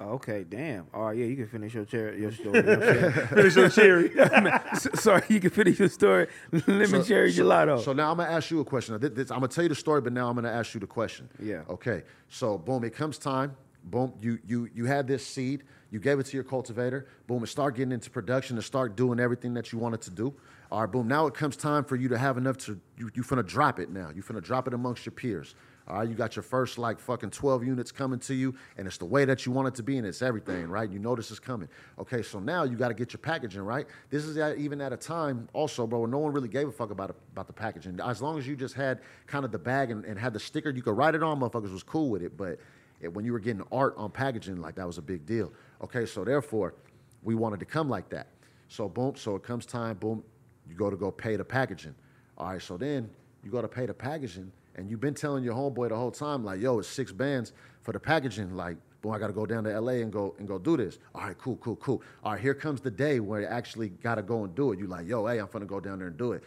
Okay, damn. All right, yeah, you can finish your cherry, your story. (laughs) Your. Finish your cherry. (laughs) (laughs) Sorry, you can finish your story. Lemon cherry gelato. So now I'm gonna ask you a question. This- I'm gonna tell you the story, but now I'm gonna ask you the question. Yeah. Okay. So boom, it comes time. Boom, you you you had this seed. You gave it to your cultivator. Boom, it start getting into production and start doing everything that you wanted to do. All right, boom. Now it comes time for you to have enough to you you finna drop it now. You finna drop it amongst your peers. All right, you got your first like fucking 12 units coming to you, and it's the way that you want it to be, and it's everything, right? You know this is coming. Okay, so now you got to get your packaging right. This is at, even at a time also, bro, no one really gave a fuck about about the packaging. As long as you just had kind of the bag and, and had the sticker, you could write it on. Motherfuckers was cool with it, but it, when you were getting art on packaging, like that was a big deal. Okay, so therefore, we wanted to come like that. So boom, so it comes time, boom, you go to go pay the packaging. All right, so then you go to pay the packaging, and you've been telling your homeboy the whole time, like, yo, it's six bands for the packaging. Like, boom, I gotta go down to LA and go and go do this. All right, cool, cool, cool. All right, here comes the day where you actually gotta go and do it. You like, yo, hey, I'm gonna go down there and do it.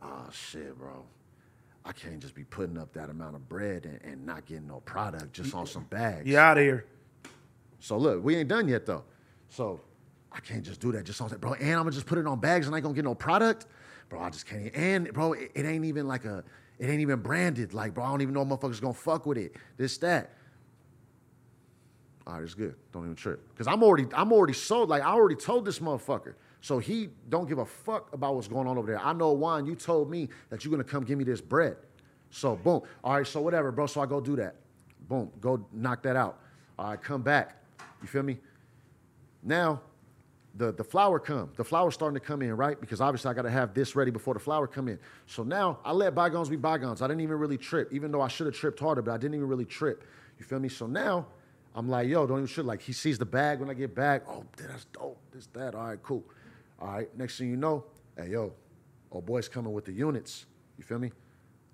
Oh shit, bro. I can't just be putting up that amount of bread and, and not getting no product just on some bags. You out of here. So look, we ain't done yet though. So I can't just do that just on that, bro. And I'm gonna just put it on bags and I ain't gonna get no product, bro. I just can't. And bro, it, it ain't even like a, it ain't even branded. Like, bro, I don't even know motherfuckers gonna fuck with it. This that. All right, it's good. Don't even trip. Cause I'm already, I'm already sold. Like I already told this motherfucker. So he don't give a fuck about what's going on over there. I know Juan, you told me that you're gonna come give me this bread. So boom. All right, so whatever, bro. So I go do that. Boom. Go knock that out. All right, come back. You feel me? Now, the, the flour come. The flour's starting to come in, right? Because obviously I got to have this ready before the flour come in. So now I let bygones be bygones. I didn't even really trip, even though I should have tripped harder, but I didn't even really trip. You feel me? So now I'm like, yo, don't even trip. Like he sees the bag when I get back. Oh, that's dope. This, that. All right, cool. All right, next thing you know, hey, yo, old boy's coming with the units. You feel me?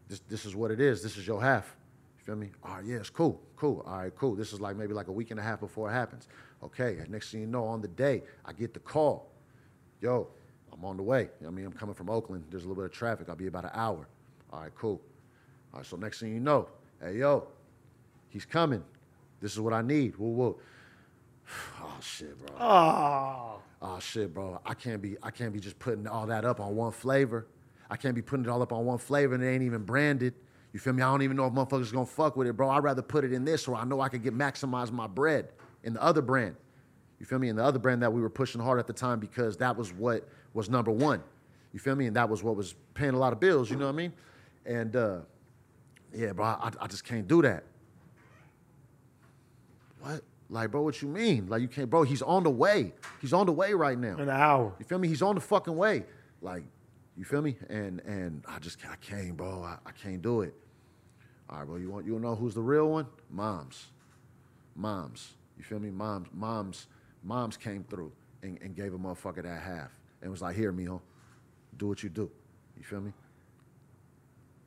This, this is what it is. This is your half. You feel me? All right, yeah, it's cool, cool. All right, cool. This is like maybe like a week and a half before it happens. Okay, next thing you know, on the day, I get the call. Yo, I'm on the way. I mean, I'm coming from Oakland. There's a little bit of traffic. I'll be about an hour. All right, cool. All right, so next thing you know, hey, yo, he's coming. This is what I need. Whoa, whoa. (sighs) Oh shit, bro. Oh, Oh shit, bro. I can't be I can't be just putting all that up on one flavor. I can't be putting it all up on one flavor and it ain't even branded. You feel me? I don't even know if motherfuckers gonna fuck with it, bro. I'd rather put it in this so I know I could get maximize my bread in the other brand. You feel me? In the other brand that we were pushing hard at the time because that was what was number one. You feel me? And that was what was paying a lot of bills, you know what I mean? And uh, yeah, bro, I, I just can't do that. What? Like, bro, what you mean? Like, you can't, bro, he's on the way. He's on the way right now. in an hour. You feel me? He's on the fucking way. Like, you feel me? And and I just I can't, bro. I, I can't do it. All right, bro. You want you wanna know who's the real one? Moms. Moms. You feel me? Moms. Moms. Moms came through and, and gave a motherfucker that half and was like, here, Mijo, do what you do. You feel me?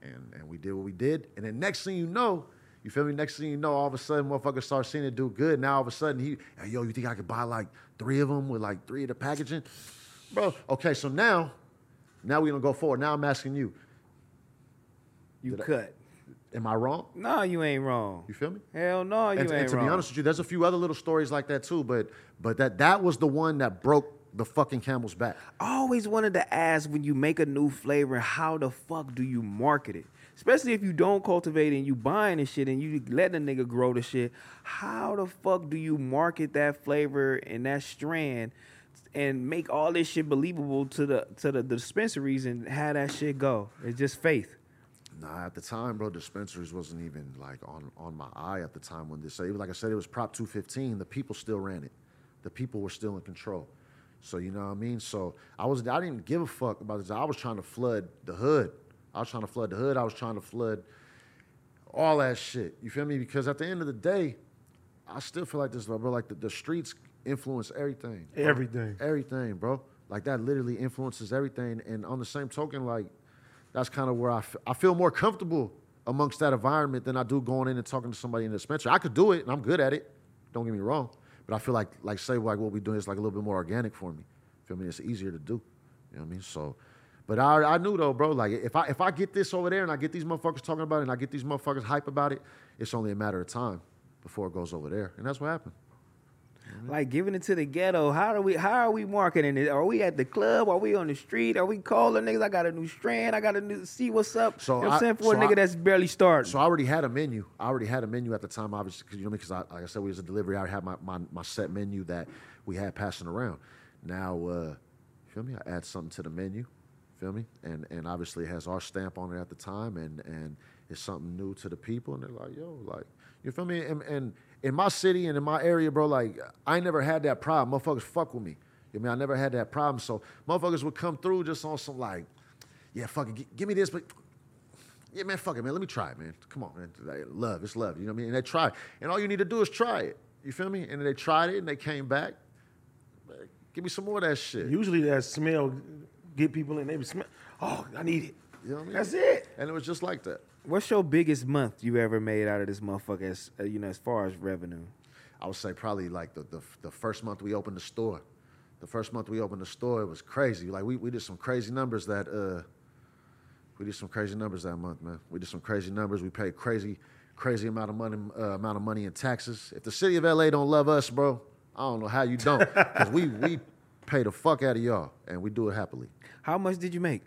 And and we did what we did. And then next thing you know, you feel me? Next thing you know, all of a sudden, motherfuckers start seeing it do good. Now all of a sudden, he, hey, yo, you think I could buy like three of them with like three of the packaging, bro? Okay, so now, now we're gonna go forward. Now I'm asking you, You Did I- cut. Am I wrong? No, you ain't wrong. You feel me? Hell no, you and, ain't and to wrong. be honest with you, there's a few other little stories like that too, but but that that was the one that broke the fucking camel's back. I always wanted to ask when you make a new flavor, how the fuck do you market it? Especially if you don't cultivate and you buying the shit and you letting a nigga grow the shit. How the fuck do you market that flavor and that strand and make all this shit believable to the to the, dispensaries and have that shit go? It's just faith. Nah, at the time, bro, dispensaries wasn't even like on, on my eye at the time when this. So was, like I said, it was Prop 215. The people still ran it. The people were still in control. So you know what I mean. So I was I didn't give a fuck about this. I was trying to flood the hood. I was trying to flood the hood. I was trying to flood all that shit. You feel me? Because at the end of the day, I still feel like this, bro. Like the, the streets influence everything. bro. Everything. Everything, bro. Like that literally influences everything. And on the same token, like that's kind of where I, f- I feel more comfortable amongst that environment than I do going in and talking to somebody in the dispensary. I could do it, and I'm good at it. Don't get me wrong. But I feel like, like say, like what we're doing is like a little bit more organic for me. Feel me? It's easier to do. You know what I mean? So, but I, I knew though, bro. Like if I if I get this over there and I get these motherfuckers talking about it and I get these motherfuckers hype about it, it's only a matter of time before it goes over there, and that's what happened. Like giving it to the ghetto. How do we? How are we marketing it? Are we at the club? Are we on the street? Are we calling niggas? I got a new strand. I got a new. See what's up. So you know what I'm saying for a nigga I- that's barely starting. So I already had a menu. I already had a menu at the time, obviously, because you know me, because I, like I said, we was a delivery. I already had my, my, my set menu that we had passing around. Now, uh, feel me? I add something to the menu, feel me? And and obviously it has our stamp on it at the time, and and it's something new to the people, and they're like, yo, like, you feel me? And, and in my city and in my area, bro, like, I never had that problem. Motherfuckers fuck with me. You know I mean? I never had that problem. So motherfuckers would come through just on some like, yeah, fuck it, gi- give me this, but yeah, man, fuck it, man. Let me try it, man. Come on, man. Like, love, it's love. You know what I mean? And they try it. And all you need to do is try it. You feel me? And they tried it and they came back. Give me some more of that shit. Usually that smell get people in. They be smell. Oh, I need it. You know what I mean? That's it. And it was just like that. What's your biggest month you ever made out of this motherfucker? As, uh, you know, as far as revenue. I would say probably like the, the, the first month we opened the store. The first month we opened the store, it was crazy. Like we, we did some crazy numbers that uh we did some crazy numbers that month, man. We did some crazy numbers. We paid crazy, crazy amount of money uh, amount of money in taxes. If the city of LA don't love us, bro, I don't know how you don't. Because we we (laughs) pay the fuck out of y'all and we do it happily. How much did you make?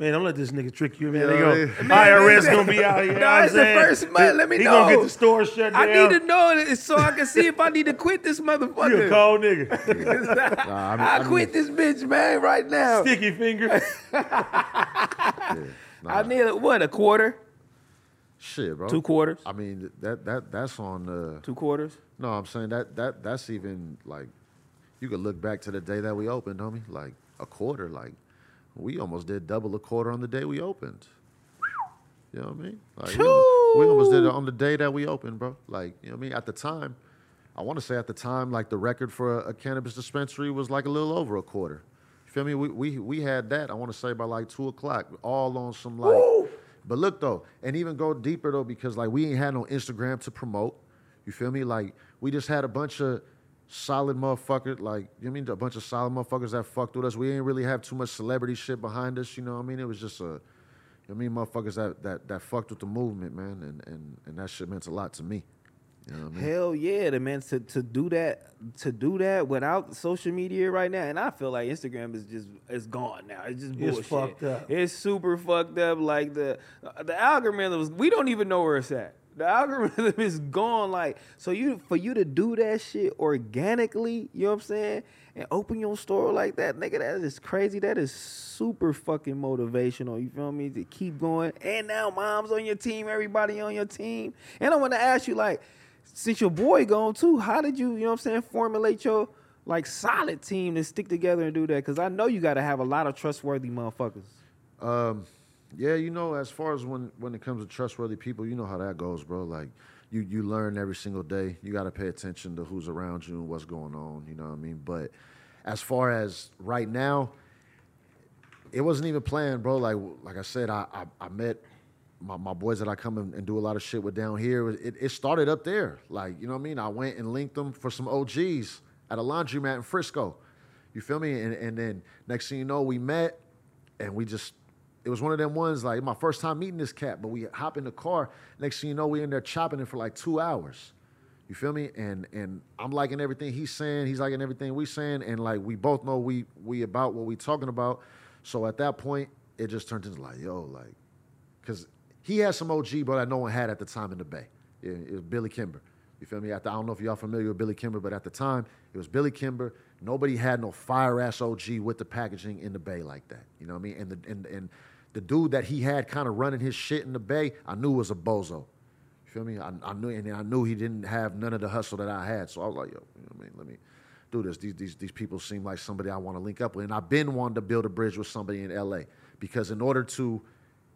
Man, don't let this nigga trick you, man. Yeah, they go, man. IRS man. gonna be out here. No, (laughs) you I'm it's the saying? first month. Let me he know. gonna get the store shut down. I need to know it so I can see if I need to quit this motherfucker. You a motherfucker. cold nigga. (laughs) Nah, I mean- I, I mean- quit this bitch, man, right now. Sticky finger. (laughs) Yeah, nah, I need a, what a quarter, shit, bro. two quarters, I mean that that that's on. Uh, two quarters. No, I'm saying that that that's even like you could look back to the day that we opened, homie. Like a quarter, like we almost did double a quarter on the day we opened. You know what I mean? Like we, almost, we almost did it on the day that we opened, bro. Like you know what I mean? At the time, I want to say at the time, like the record for a, a cannabis dispensary was like a little over a quarter. You feel me? We we we had that. I want to say by like two o'clock, all on some like. But look though, and even go deeper though, because like we ain't had no Instagram to promote. You feel me? Like we just had a bunch of solid motherfuckers, like you know what I mean, a bunch of solid motherfuckers that fucked with us. We ain't really have too much celebrity shit behind us. You know what I mean? It was just a, you know what I mean, motherfuckers that that that fucked with the movement, man, and and and that shit meant a lot to me. You know what I mean? Hell yeah, the man to, to do that to do that without social media right now, and I feel like Instagram is just it's gone now. It's just bullshit. It's fucked up. It's super fucked up. Like the the algorithm, was, we don't even know where it's at. The algorithm (laughs) is gone. Like so, you for you to do that shit organically, you know what I'm saying, and open your store like that, nigga, that is crazy. That is super fucking motivational. You feel me? To keep going. And now mom's on your team, everybody on your team. And I want to ask you, like, since your boy gone too, how did you, you know what I'm saying, formulate your like solid team to stick together and do that? Because I know you got to have a lot of trustworthy motherfuckers. Um, yeah, you know, as far as when when it comes to trustworthy people, you know how that goes, bro. Like you you learn every single day. You got to pay attention to who's around you and what's going on. You know what I mean? But as far as right now, it wasn't even planned, bro. Like like I said, I I, I met my, my boys that I come and, and do a lot of shit with down here. It, it started up there. Like, you know what I mean? I went and linked them for some OGs at a laundromat in Frisco. You feel me? And, and then next thing you know, we met and we just, it was one of them ones like my first time meeting this cat, but we hop in the car. Next thing you know, we in there chopping it for like two hours. You feel me? And and I'm liking everything he's saying. He's liking everything we saying. And like we both know we we about what we talking about. So at that point, it just turned into like, yo, like, because he had some OG, bro, that no one had at the time in the Bay. It, it was Billy Kimber. You feel me? I don't know if y'all familiar with Billy Kimber, but at the time, it was Billy Kimber. Nobody had no fire ass OG with the packaging in the Bay like that. You know what I mean? And the and, and the dude that he had kind of running his shit in the Bay, I knew was a bozo. You feel me? I, I knew, and I knew he didn't have none of the hustle that I had. So I was like, yo, you know what I mean? Let me, do this. These these these people seem like somebody I want to link up with, and I've been wanting to build a bridge with somebody in L.A. because in order to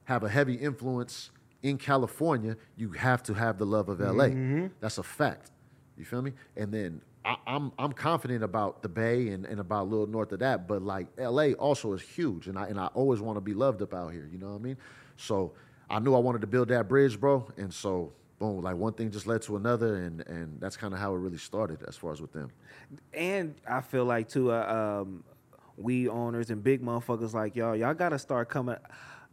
have a heavy influence in California, you have to have the love of LA. Mm-hmm. That's a fact. You feel me? And then I, I'm I'm confident about the Bay and, and about a little north of that, but like LA also is huge, and I and I always want to be loved up out here. You know what I mean? So I knew I wanted to build that bridge, bro, and so boom, like one thing just led to another, and and that's kind of how it really started as far as with them. and I feel like too, uh, um, we owners and big motherfuckers like y'all, y'all gotta start coming.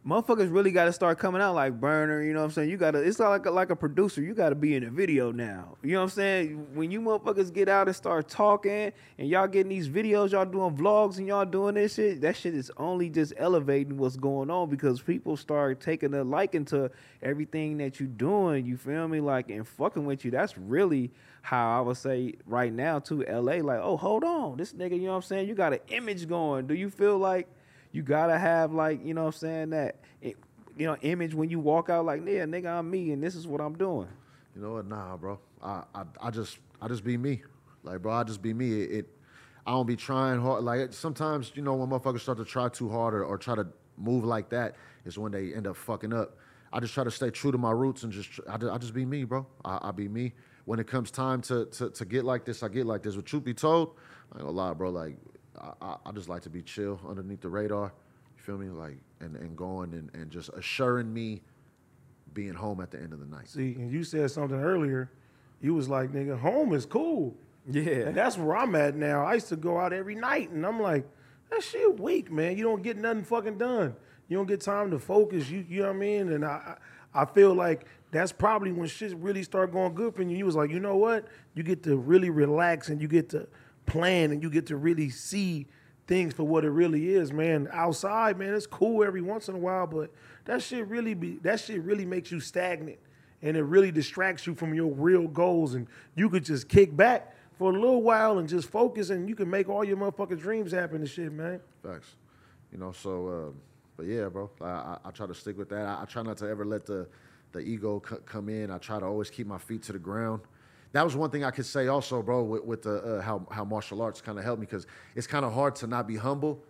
Motherfuckers really gotta start coming out like Burner. You know what I'm saying? You gotta. It's like a, like a producer. You gotta be in a video now. You know what I'm saying? When you motherfuckers get out and start talking, and y'all getting these videos, y'all doing vlogs, and y'all doing this shit. That shit is only just elevating what's going on because people start taking a liking to everything that you're doing. You feel me? Like and fucking with you. That's really how I would say right now to LA, like, oh, hold on, this nigga, you know what I'm saying? You got an image going. Do you feel like you gotta have like, you know what I'm saying, that it, you know, image when you walk out like, yeah, nigga, I'm me and this is what I'm doing. You know what? Nah, bro. I, I I just I just be me. Like, bro, I just be me. It, it I don't be trying hard. Like sometimes, you know, when motherfuckers start to try too hard or, or try to move like that, is when they end up fucking up. I just try to stay true to my roots and just I, I just be me, bro. I, I be me. When it comes time to, to to get like this, I get like this. But truth be told, I ain't gonna lie, bro. Like I, I, I just like to be chill underneath the radar. You feel me? Like and, and going and, and just assuring me being home at the end of the night. See, and you said something earlier. You was like, nigga, home is cool. Yeah. And that's where I'm at now. I used to go out every night, and I'm like, that shit weak, man. You don't get nothing fucking done. You don't get time to focus. You, you know what I mean? And I, I I feel like that's probably when shit really start going good for you. You was like, you know what? You get to really relax, and you get to plan, and you get to really see things for what it really is, man. Outside, man, it's cool every once in a while, but that shit really be that shit really makes you stagnant and it really distracts you from your real goals and you could just kick back for a little while and just focus and you can make all your motherfucking dreams happen and shit, man. Facts. You know, so, uh, but yeah, bro, I, I, I try to stick with that. I, I try not to ever let the, the ego c- come in. I try to always keep my feet to the ground. That was one thing I could say also, bro, with, with the, uh, how, how martial arts kind of helped me because it's kind of hard to not be humble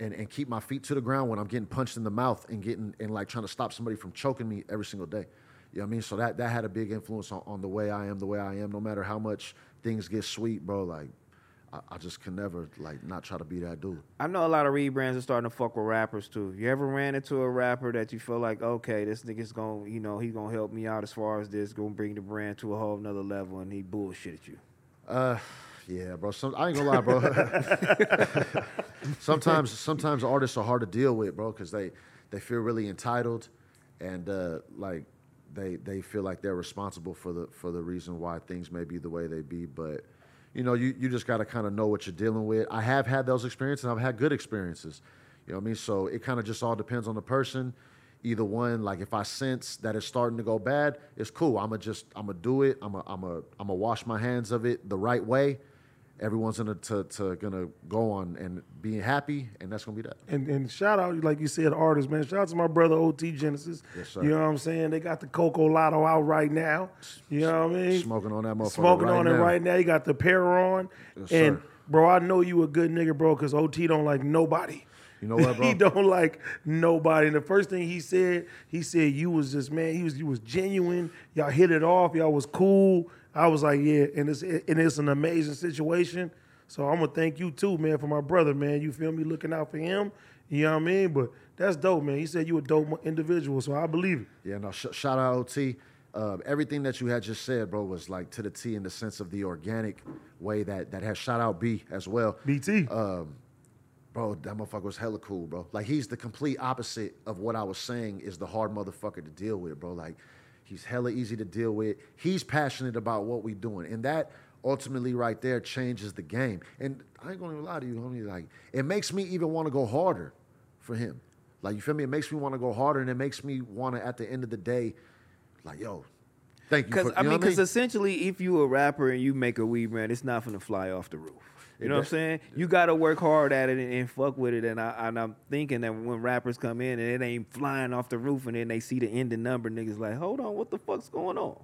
and, and keep my feet to the ground when I'm getting punched in the mouth and getting, and like trying to stop somebody from choking me every single day. You know what I mean? So that, that had a big influence on, on the way I am, the way I am, no matter how much things get sweet, bro. Like, I, I just can never, like, not try to be that dude. I know a lot of rebrands are starting to fuck with rappers too. You ever ran into a rapper that you feel like, okay, this nigga's gonna, you know, he gonna help me out as far as this, gonna bring the brand to a whole nother level, and he bullshitted you. Uh, yeah, bro. Some, I ain't gonna lie, bro. (laughs) sometimes, sometimes artists are hard to deal with, bro, because they they feel really entitled, and uh, like they they feel like they're responsible for the for the reason why things may be the way they be. But you know, you you just gotta kind of know what you're dealing with. I have had those experiences. I've had good experiences. You know what I mean? So it kind of just all depends on the person. Either one, like if I sense that it's starting to go bad, it's cool. I'ma just I'ma do it. I'ma I'ma I'ma wash my hands of it the right way. Everyone's gonna to, to gonna go on and be happy, and that's gonna be that. And and shout out, like you said, artists, man. Shout out to my brother OT Genasis. Yes, sir. You know what I'm saying? They got the Coco Lotto out right now. You know what I mean? Smoking on that motherfucker Smoking right on it right now. You got the pair on. Yes, and sir. bro, I know you a good nigga, bro, because OT don't like nobody. You know what, (laughs) bro? he don't like nobody. And the first thing he said, he said you was just man. He was you was genuine. Y'all hit it off. Y'all was cool. I was like, yeah, and it's and it's an amazing situation. So I'm gonna thank you too, man, for my brother, man. You feel me looking out for him. You know what I mean? But that's dope, man. He said you a dope individual, so I believe it. Yeah, no, sh- shout out OT. Uh, everything that you had just said, bro, was like to the T in the sense of the organic way that that has shout out B as well. BT. Um, bro, that motherfucker was hella cool, bro. Like he's the complete opposite of what I was saying is the hard motherfucker to deal with, bro. Like he's hella easy to deal with. He's passionate about what we're doing, and that ultimately right there changes the game. And I ain't gonna even lie to you, homie. Like it makes me even want to go harder for him. Like you feel me? It makes me want to go harder, and it makes me want to, at the end of the day, like yo, thank you. Because For, I mean, because essentially, if you a rapper and you make a weed brand, it's not gonna fly off the roof. You know what I'm saying? You got to work hard at it and, and fuck with it. And I and I'm thinking that when rappers come in and it ain't flying off the roof, and then they see the ending number, niggas like, hold on, what the fuck's going on?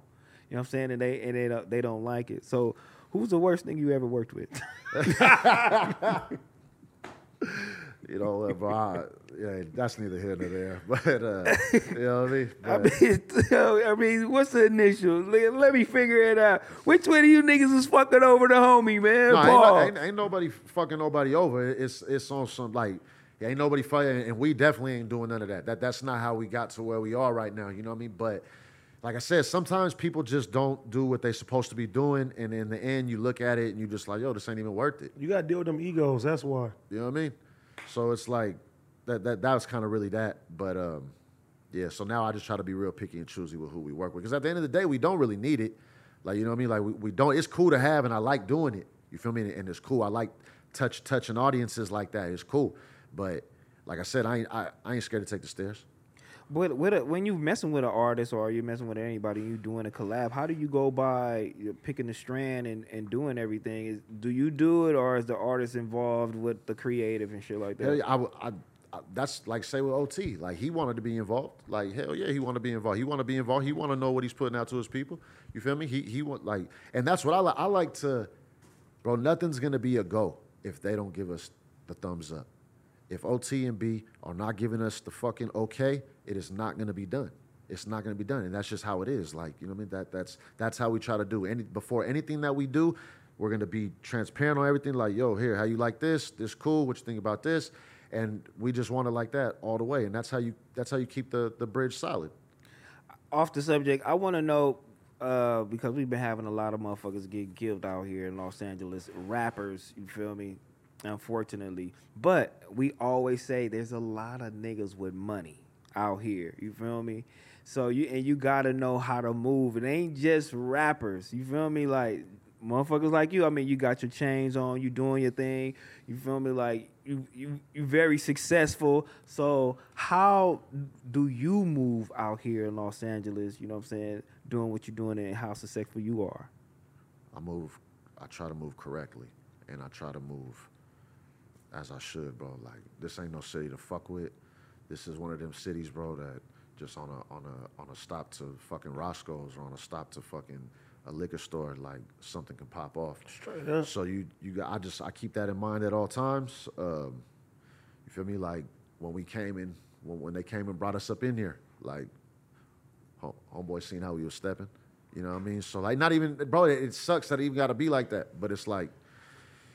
You know what I'm saying? And they and they don't, they don't like it. So Who's the worst thing you ever worked with? (laughs) (laughs) You know, uh, bro, I, yeah, that's neither here nor there. (laughs) But uh, you know what I mean? I mean, (laughs) I mean, what's the initial? Let, let me figure it out. Which one of you niggas is fucking over the homie, man? No, ain't, Paul. no- ain't, ain't nobody fucking nobody over. It's it's on some like ain't nobody fighting, and we definitely ain't doing none of that. That that's not how we got to where we are right now. You know what I mean? But like I said, sometimes people just don't do what they're supposed to be doing, and in the end, you look at it and you just like, yo, this ain't even worth it. You got to deal with them egos. That's why. You know what I mean? So it's like that that that was kind of really that. But um, yeah. So now I just try to be real picky and choosy with who we work with, because at the end of the day, we don't really need it. Like you know what I mean? Like we, we don't. It's cool to have, and I like doing it. You feel me? And it's cool. I like touch touching audiences like that. It's cool. But like I said, I ain't I, I ain't scared to take the stairs. But with a, when you messing with an artist or you're messing with anybody, you doing a collab. How do you go by picking the strand and, and doing everything? Is do you do it or is the artist involved with the creative and shit like that? Hell yeah, I, I- I- that's like say with OT. Like he wanted to be involved. Like hell yeah, he wanted to be involved. He want to be involved. He want to know what he's putting out to his people. You feel me? He he want like, and that's what I like. I like to, bro. Nothing's gonna be a go if they don't give us the thumbs up. If OT and B are not giving us the fucking okay, it is not gonna be done. It's not gonna be done, and that's just how it is. Like you know what I mean? That that's that's how we try to do. Any before anything that we do, we're gonna be transparent on everything. Like yo, here, how you like this? This cool? What you think about this? And we just want it like that all the way, and that's how you that's how you keep the the bridge solid. Off the subject, I want to know uh, because we've been having a lot of motherfuckers get killed out here in Los Angeles. Rappers, you feel me? Unfortunately, but we always say there's a lot of niggas with money out here. You feel me? So you and you gotta know how to move. It ain't just rappers. You feel me? Like motherfuckers like you. I mean, you got your chains on. You doing your thing. You feel me? Like you you you very successful. So how do you move out here in Los Angeles? You know what I'm saying? Doing what you're doing and how successful you are. I move, I try to move correctly, and I try to move as I should, bro. Like this ain't no city to fuck with. This is one of them cities, bro, that just on a on a on a stop to fucking Roscoe's or on a stop to fucking a liquor store, like something can pop off. So you you got I just I keep that in mind at all times. Um, you feel me? Like when we came in, when, when they came and brought us up in here, like home, homeboy seen how we was stepping. You know what I mean? So like not even bro, it, it sucks that it even got to be like that. But it's like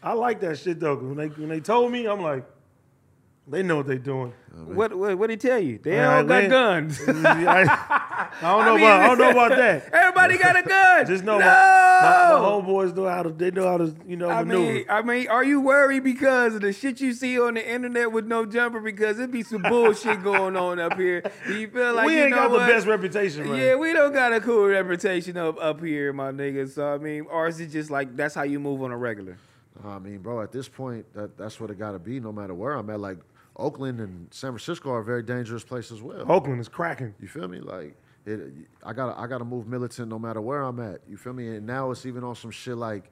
I like that shit though. 'cause When they when they told me, I'm like, they know what they're doing. What what what did he tell you? They Man, all got man. guns. I, (laughs) I don't (laughs) know mean- about I don't know about (laughs) that. Everybody got a gun. Just know no. my, my, my homeboys know how to they know how to you know I maneuver. mean, I mean, are you worried because of the shit you see on the internet with no jumper? Because it be some bullshit going on up here. Do you feel like we you ain't got what? the best reputation, man. Yeah, we don't got a cool reputation up up here, my nigga. So I mean, or is it just like that's how you move on a regular? I mean, bro, at this point, that that's what it got to be. No matter where I'm at, like Oakland and San Francisco are very dangerous places as well. Oakland is cracking. You feel me? Like it, I gotta I gotta move militant no matter where I'm at. You feel me? And now it's even on some shit like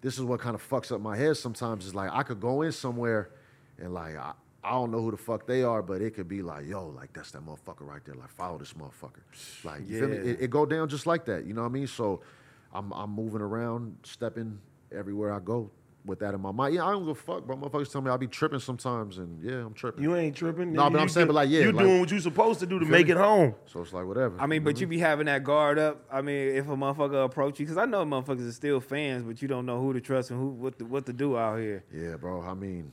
this is what kind of fucks up my head sometimes. Is like I could go in somewhere and like I, I don't know who the fuck they are, but it could be like, yo, like that's that motherfucker right there. Like follow this motherfucker. Like you feel me? Yeah. It, it go down just like that. You know what I mean? So I'm I'm moving around, stepping everywhere I go with that in my mind. Yeah, I don't give a fuck, bro. Motherfuckers tell me I be tripping sometimes, and yeah, I'm tripping. You ain't tripping. No, but I'm saying, do- but like, yeah, you like- doing what you supposed to do to make me? it home. so it's like whatever. I mean, but you be having that guard up. I mean, if a motherfucker approach you, because I know motherfuckers are still fans, but you don't know who to trust and who what to, what to do out here. Yeah, bro. I mean,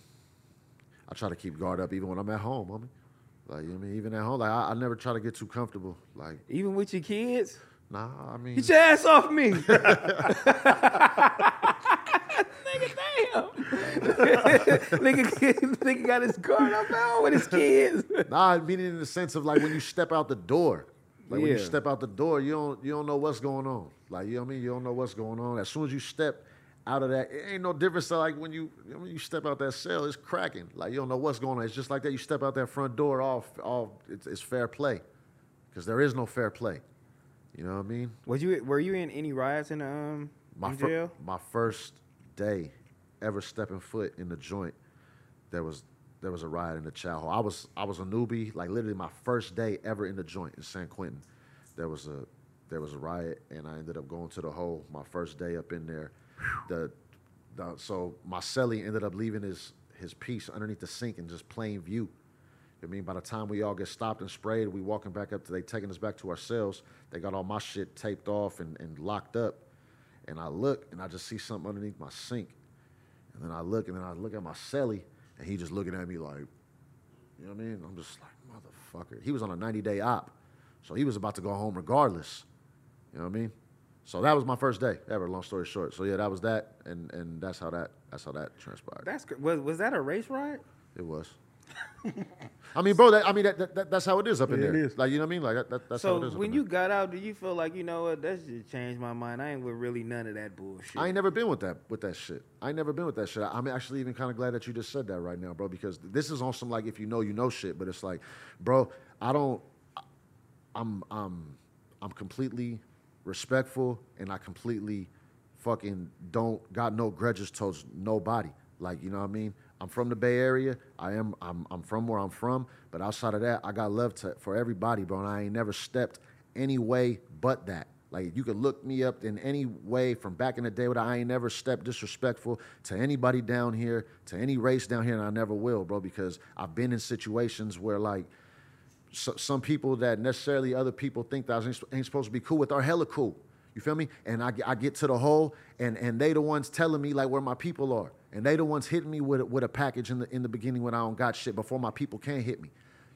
I try to keep guard up even when I'm at home, homie. Like, you know what I mean? Even at home, like, I, I never try to get too comfortable. Like, Even with your kids, nah, I mean, get your ass off me. (laughs) nigga, damn. (laughs) nigga, nigga got his guard up now with his kids. nah, I mean in the sense of like when you step out the door. Like when you step out the door, you don't you don't know what's going on. Like you know what I mean? You don't know what's going on. As soon as you step out of that, it ain't no difference. To like when you you, know, when you step out that cell, it's cracking. Like you don't know what's going on. It's just like that. You step out that front door, all all it's, it's fair play, because there is no fair play. You know what I mean? Was you were you in any riots in um My in fir- my first day ever stepping foot in the joint, there was there was a riot in the chow hall. I was I was a newbie, like literally my first day ever in the joint in San Quentin. There was a there was a riot, and I ended up going to the hole my first day up in there. the, the so my celly ended up leaving his his piece underneath the sink in just plain view. I mean, by the time we all get stopped and sprayed, we walking back up to they taking us back to our cells. They got all my shit taped off and, and locked up. And I look and I just see something underneath my sink. And then I look and then I look at my celly and he just looking at me like, you know what I mean? I'm just like, motherfucker. He was on a 90 day op. So he was about to go home regardless. You know what I mean? So that was my first day ever, long story short. So yeah, that was that and and that's how that that's how that transpired. That's was was that a race riot? It was. I mean, bro. That, I mean, that, that, that- that's how it is up in Yeah, it there. is. Like, you know what I mean? Like, that, that, that's how it So when you there. got out, did you feel like you know what? That just changed my mind. I ain't with really none of that bullshit. I ain't never been with that with that shit. I ain't never been with that shit. I'm actually even kind of glad that you just said that right now, bro, because this is on some like if you know you know shit. But it's like, bro, I don't. I'm I'm I'm completely respectful and I completely fucking don't got no grudges towards nobody. Like, you know what I mean? I'm from the Bay Area. I am I'm I'm from where I'm from, but outside of that, I got love to, for everybody, bro. And I ain't never stepped any way but that. Like you could look me up in any way from back in the day, but I ain't never stepped disrespectful to anybody down here, to any race down here, and I never will, bro, because I've been in situations where like so, some people that necessarily other people think that I ain't, ain't supposed to be cool with are hella cool. You feel me? And I, get- I get to the hole, and and they the ones telling me like where my people are, and they the ones hitting me with with a package in the in the beginning when I don't got shit before my people can't hit me.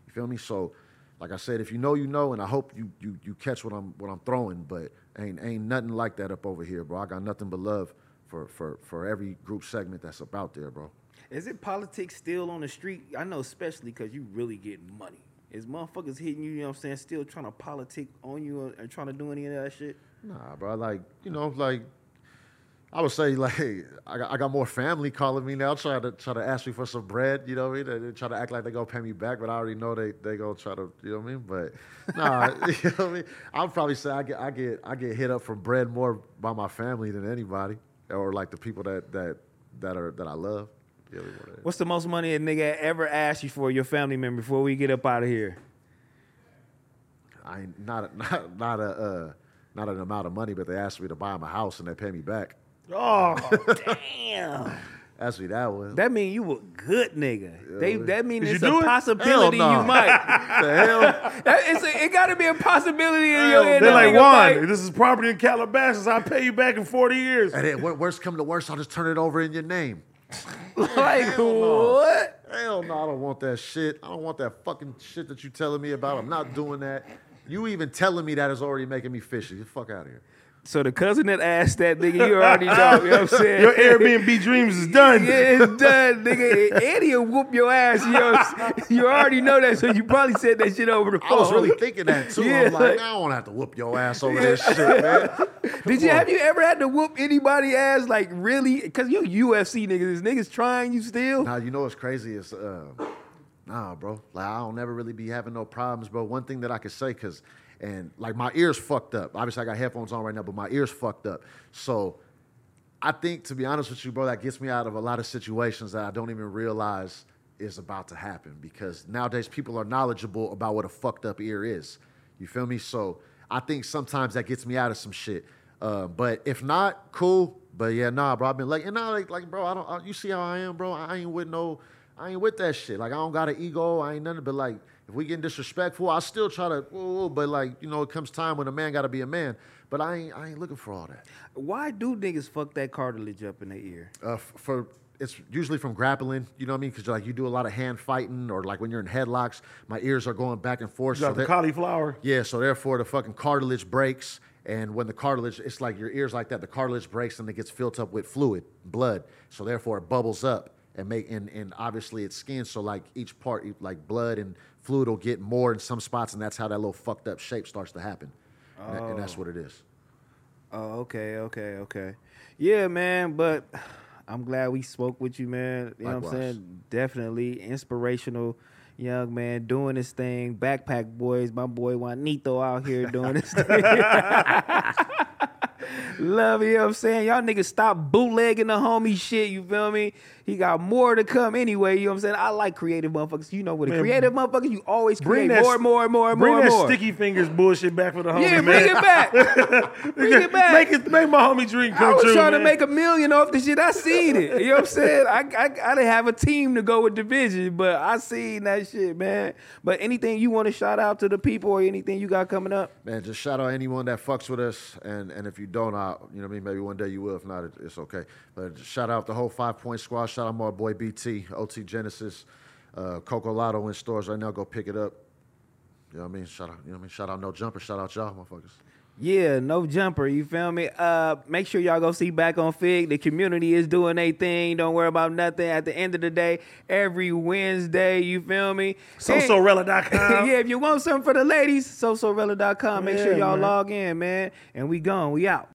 You feel me? So, like I said, if you know, you know, and I hope you you you catch what I'm what I'm throwing, but ain't ain't nothing like that up over here, bro. I got nothing but love for for for every group segment that's up out there, bro. Is it politics still on the street? I know, especially because you really get money. Is motherfuckers hitting you? You know what I'm saying? Still trying to politic on you uh, and trying to do any of that shit? Nah, bro. Like, you know, like I would say, (laughs) like I got, I got more family calling me now, trying to try to ask me for some bread. You know what I mean? They, they try to act like they gonna pay me back, but I already know they they gonna try to. You know what I mean? But (laughs) nah, (laughs) you know what I mean. I'll probably say I get I get I get hit up for bread more by my family than anybody, or like the people that that that are that I love. Yeah, we were there. What's the most money a nigga ever asked you for your family member before we get up out of here? I not a, not not a uh, not an amount of money, but they asked me to buy them a house and they pay me back. Oh, (laughs) Damn. Asked me that one. That mean you a good nigga. they that mean Did it's you a it? possibility Hell no. you might. (laughs) the hell? That- it's a, it got to be a possibility in your head. they're like nigga Juan. might- This is property in Calabasas. I'll pay you back in forty years. And then worst come to worst, I'll just turn it over in your name. (laughs) like what? Hell no, I don't want that shit. I don't want that fucking shit that you telling me about. I'm not doing that. You even telling me that is already making me fishy. Get the fuck out of here. So the cousin that asked that nigga, you already know. You know what I'm (laughs) saying? Your Airbnb dreams is done. Yeah, it's done, nigga. (laughs) Eddie will whoop your ass. You, know what I'm saying? you already know that, so you probably said that shit over the phone. I was really thinking that too. Yeah. I'm like, I don't have to whoop your ass over this shit, man. (laughs) Did you have you ever had to whoop anybody ass like really? Because you UFC niggas, is niggas trying you still? Now you know what's crazy is, uh, nah, bro. Like I don't never really be having no problems, bro. One thing that I could say, cause, and like my ears fucked up. Obviously, I got headphones on right now, but my ears fucked up. So, I think to be honest with you, bro, that gets me out of a lot of situations that I don't even realize is about to happen. Because nowadays people are knowledgeable about what a fucked up ear is. You feel me? So I think sometimes that gets me out of some shit. Uh, but if not, cool. But yeah, nah, bro. I've been like, and now like, like, bro, I don't. I, you see how I am, bro? I ain't with no. I ain't with that shit. Like I don't got an ego. I ain't nothing. But like, if we getting disrespectful, I still try to. Ooh, but like, you know, it comes time when a man got to be a man. But I ain't. I ain't looking for all that. Why do niggas fuck that cartilage up in their ear? Uh, f- for it's usually from grappling. You know what I mean? Because like you do a lot of hand fighting, or like when you're in headlocks, my ears are going back and forth. You got the they're- cauliflower. yeah, so therefore the fucking cartilage breaks, and when the cartilage, it's like your ears like that. The cartilage breaks and it gets filled up with fluid, blood. So therefore it bubbles up and make and, and obviously it's skin. So like each part, like blood and fluid will get more in some spots, and that's how that little fucked up shape starts to happen. And, that- and that's what it is. Oh, okay, okay, okay. Yeah, man, but (sighs) I'm glad we spoke with you, man. You know what I'm saying? Definitely inspirational young man doing his thing. BackpackBoyz, my boy Juanito out here doing his thing. (laughs) (laughs) Love you know what I'm saying? Y'all niggas stop bootlegging the homie shit, you feel me? He got more to come anyway, you know what I'm saying? I like creative motherfuckers. You know, with a Man, creative motherfucker, you always Bring create that more and more and more and bring more that more. sticky fingers bullshit back for the homie, yeah, man. bring it back. (laughs) bring it back. Make it make my homie dream come I was true. trying man. to make a million off the shit. I seen it. You know what I'm saying? I, I I didn't have a team to go with division, but I seen that shit, man. But anything you want to shout out to the people or anything you got coming up? Man, just shout out anyone that fucks with us, and and if you don't, I, you know what I mean. Maybe one day you will. If not, it, it's okay. But shout out the whole Five Point Squad. Shout out my boy BT, OT Genasis, uh, Coco Lotto in stores right now. Go pick it up. You know what I mean? Shout out. You know what I mean? Shout out No Jumper. Shout out y'all, motherfuckers. Yeah, no jumper. You feel me? Uh, make sure y'all go see back on Fig. The community is doing a thing. Don't worry about nothing. At the end of the day, every Wednesday, you feel me? SoSorella.com. (laughs) yeah, if you want something for the ladies, sosorella.com. Make sure y'all man. log in, man. And we gone. We out.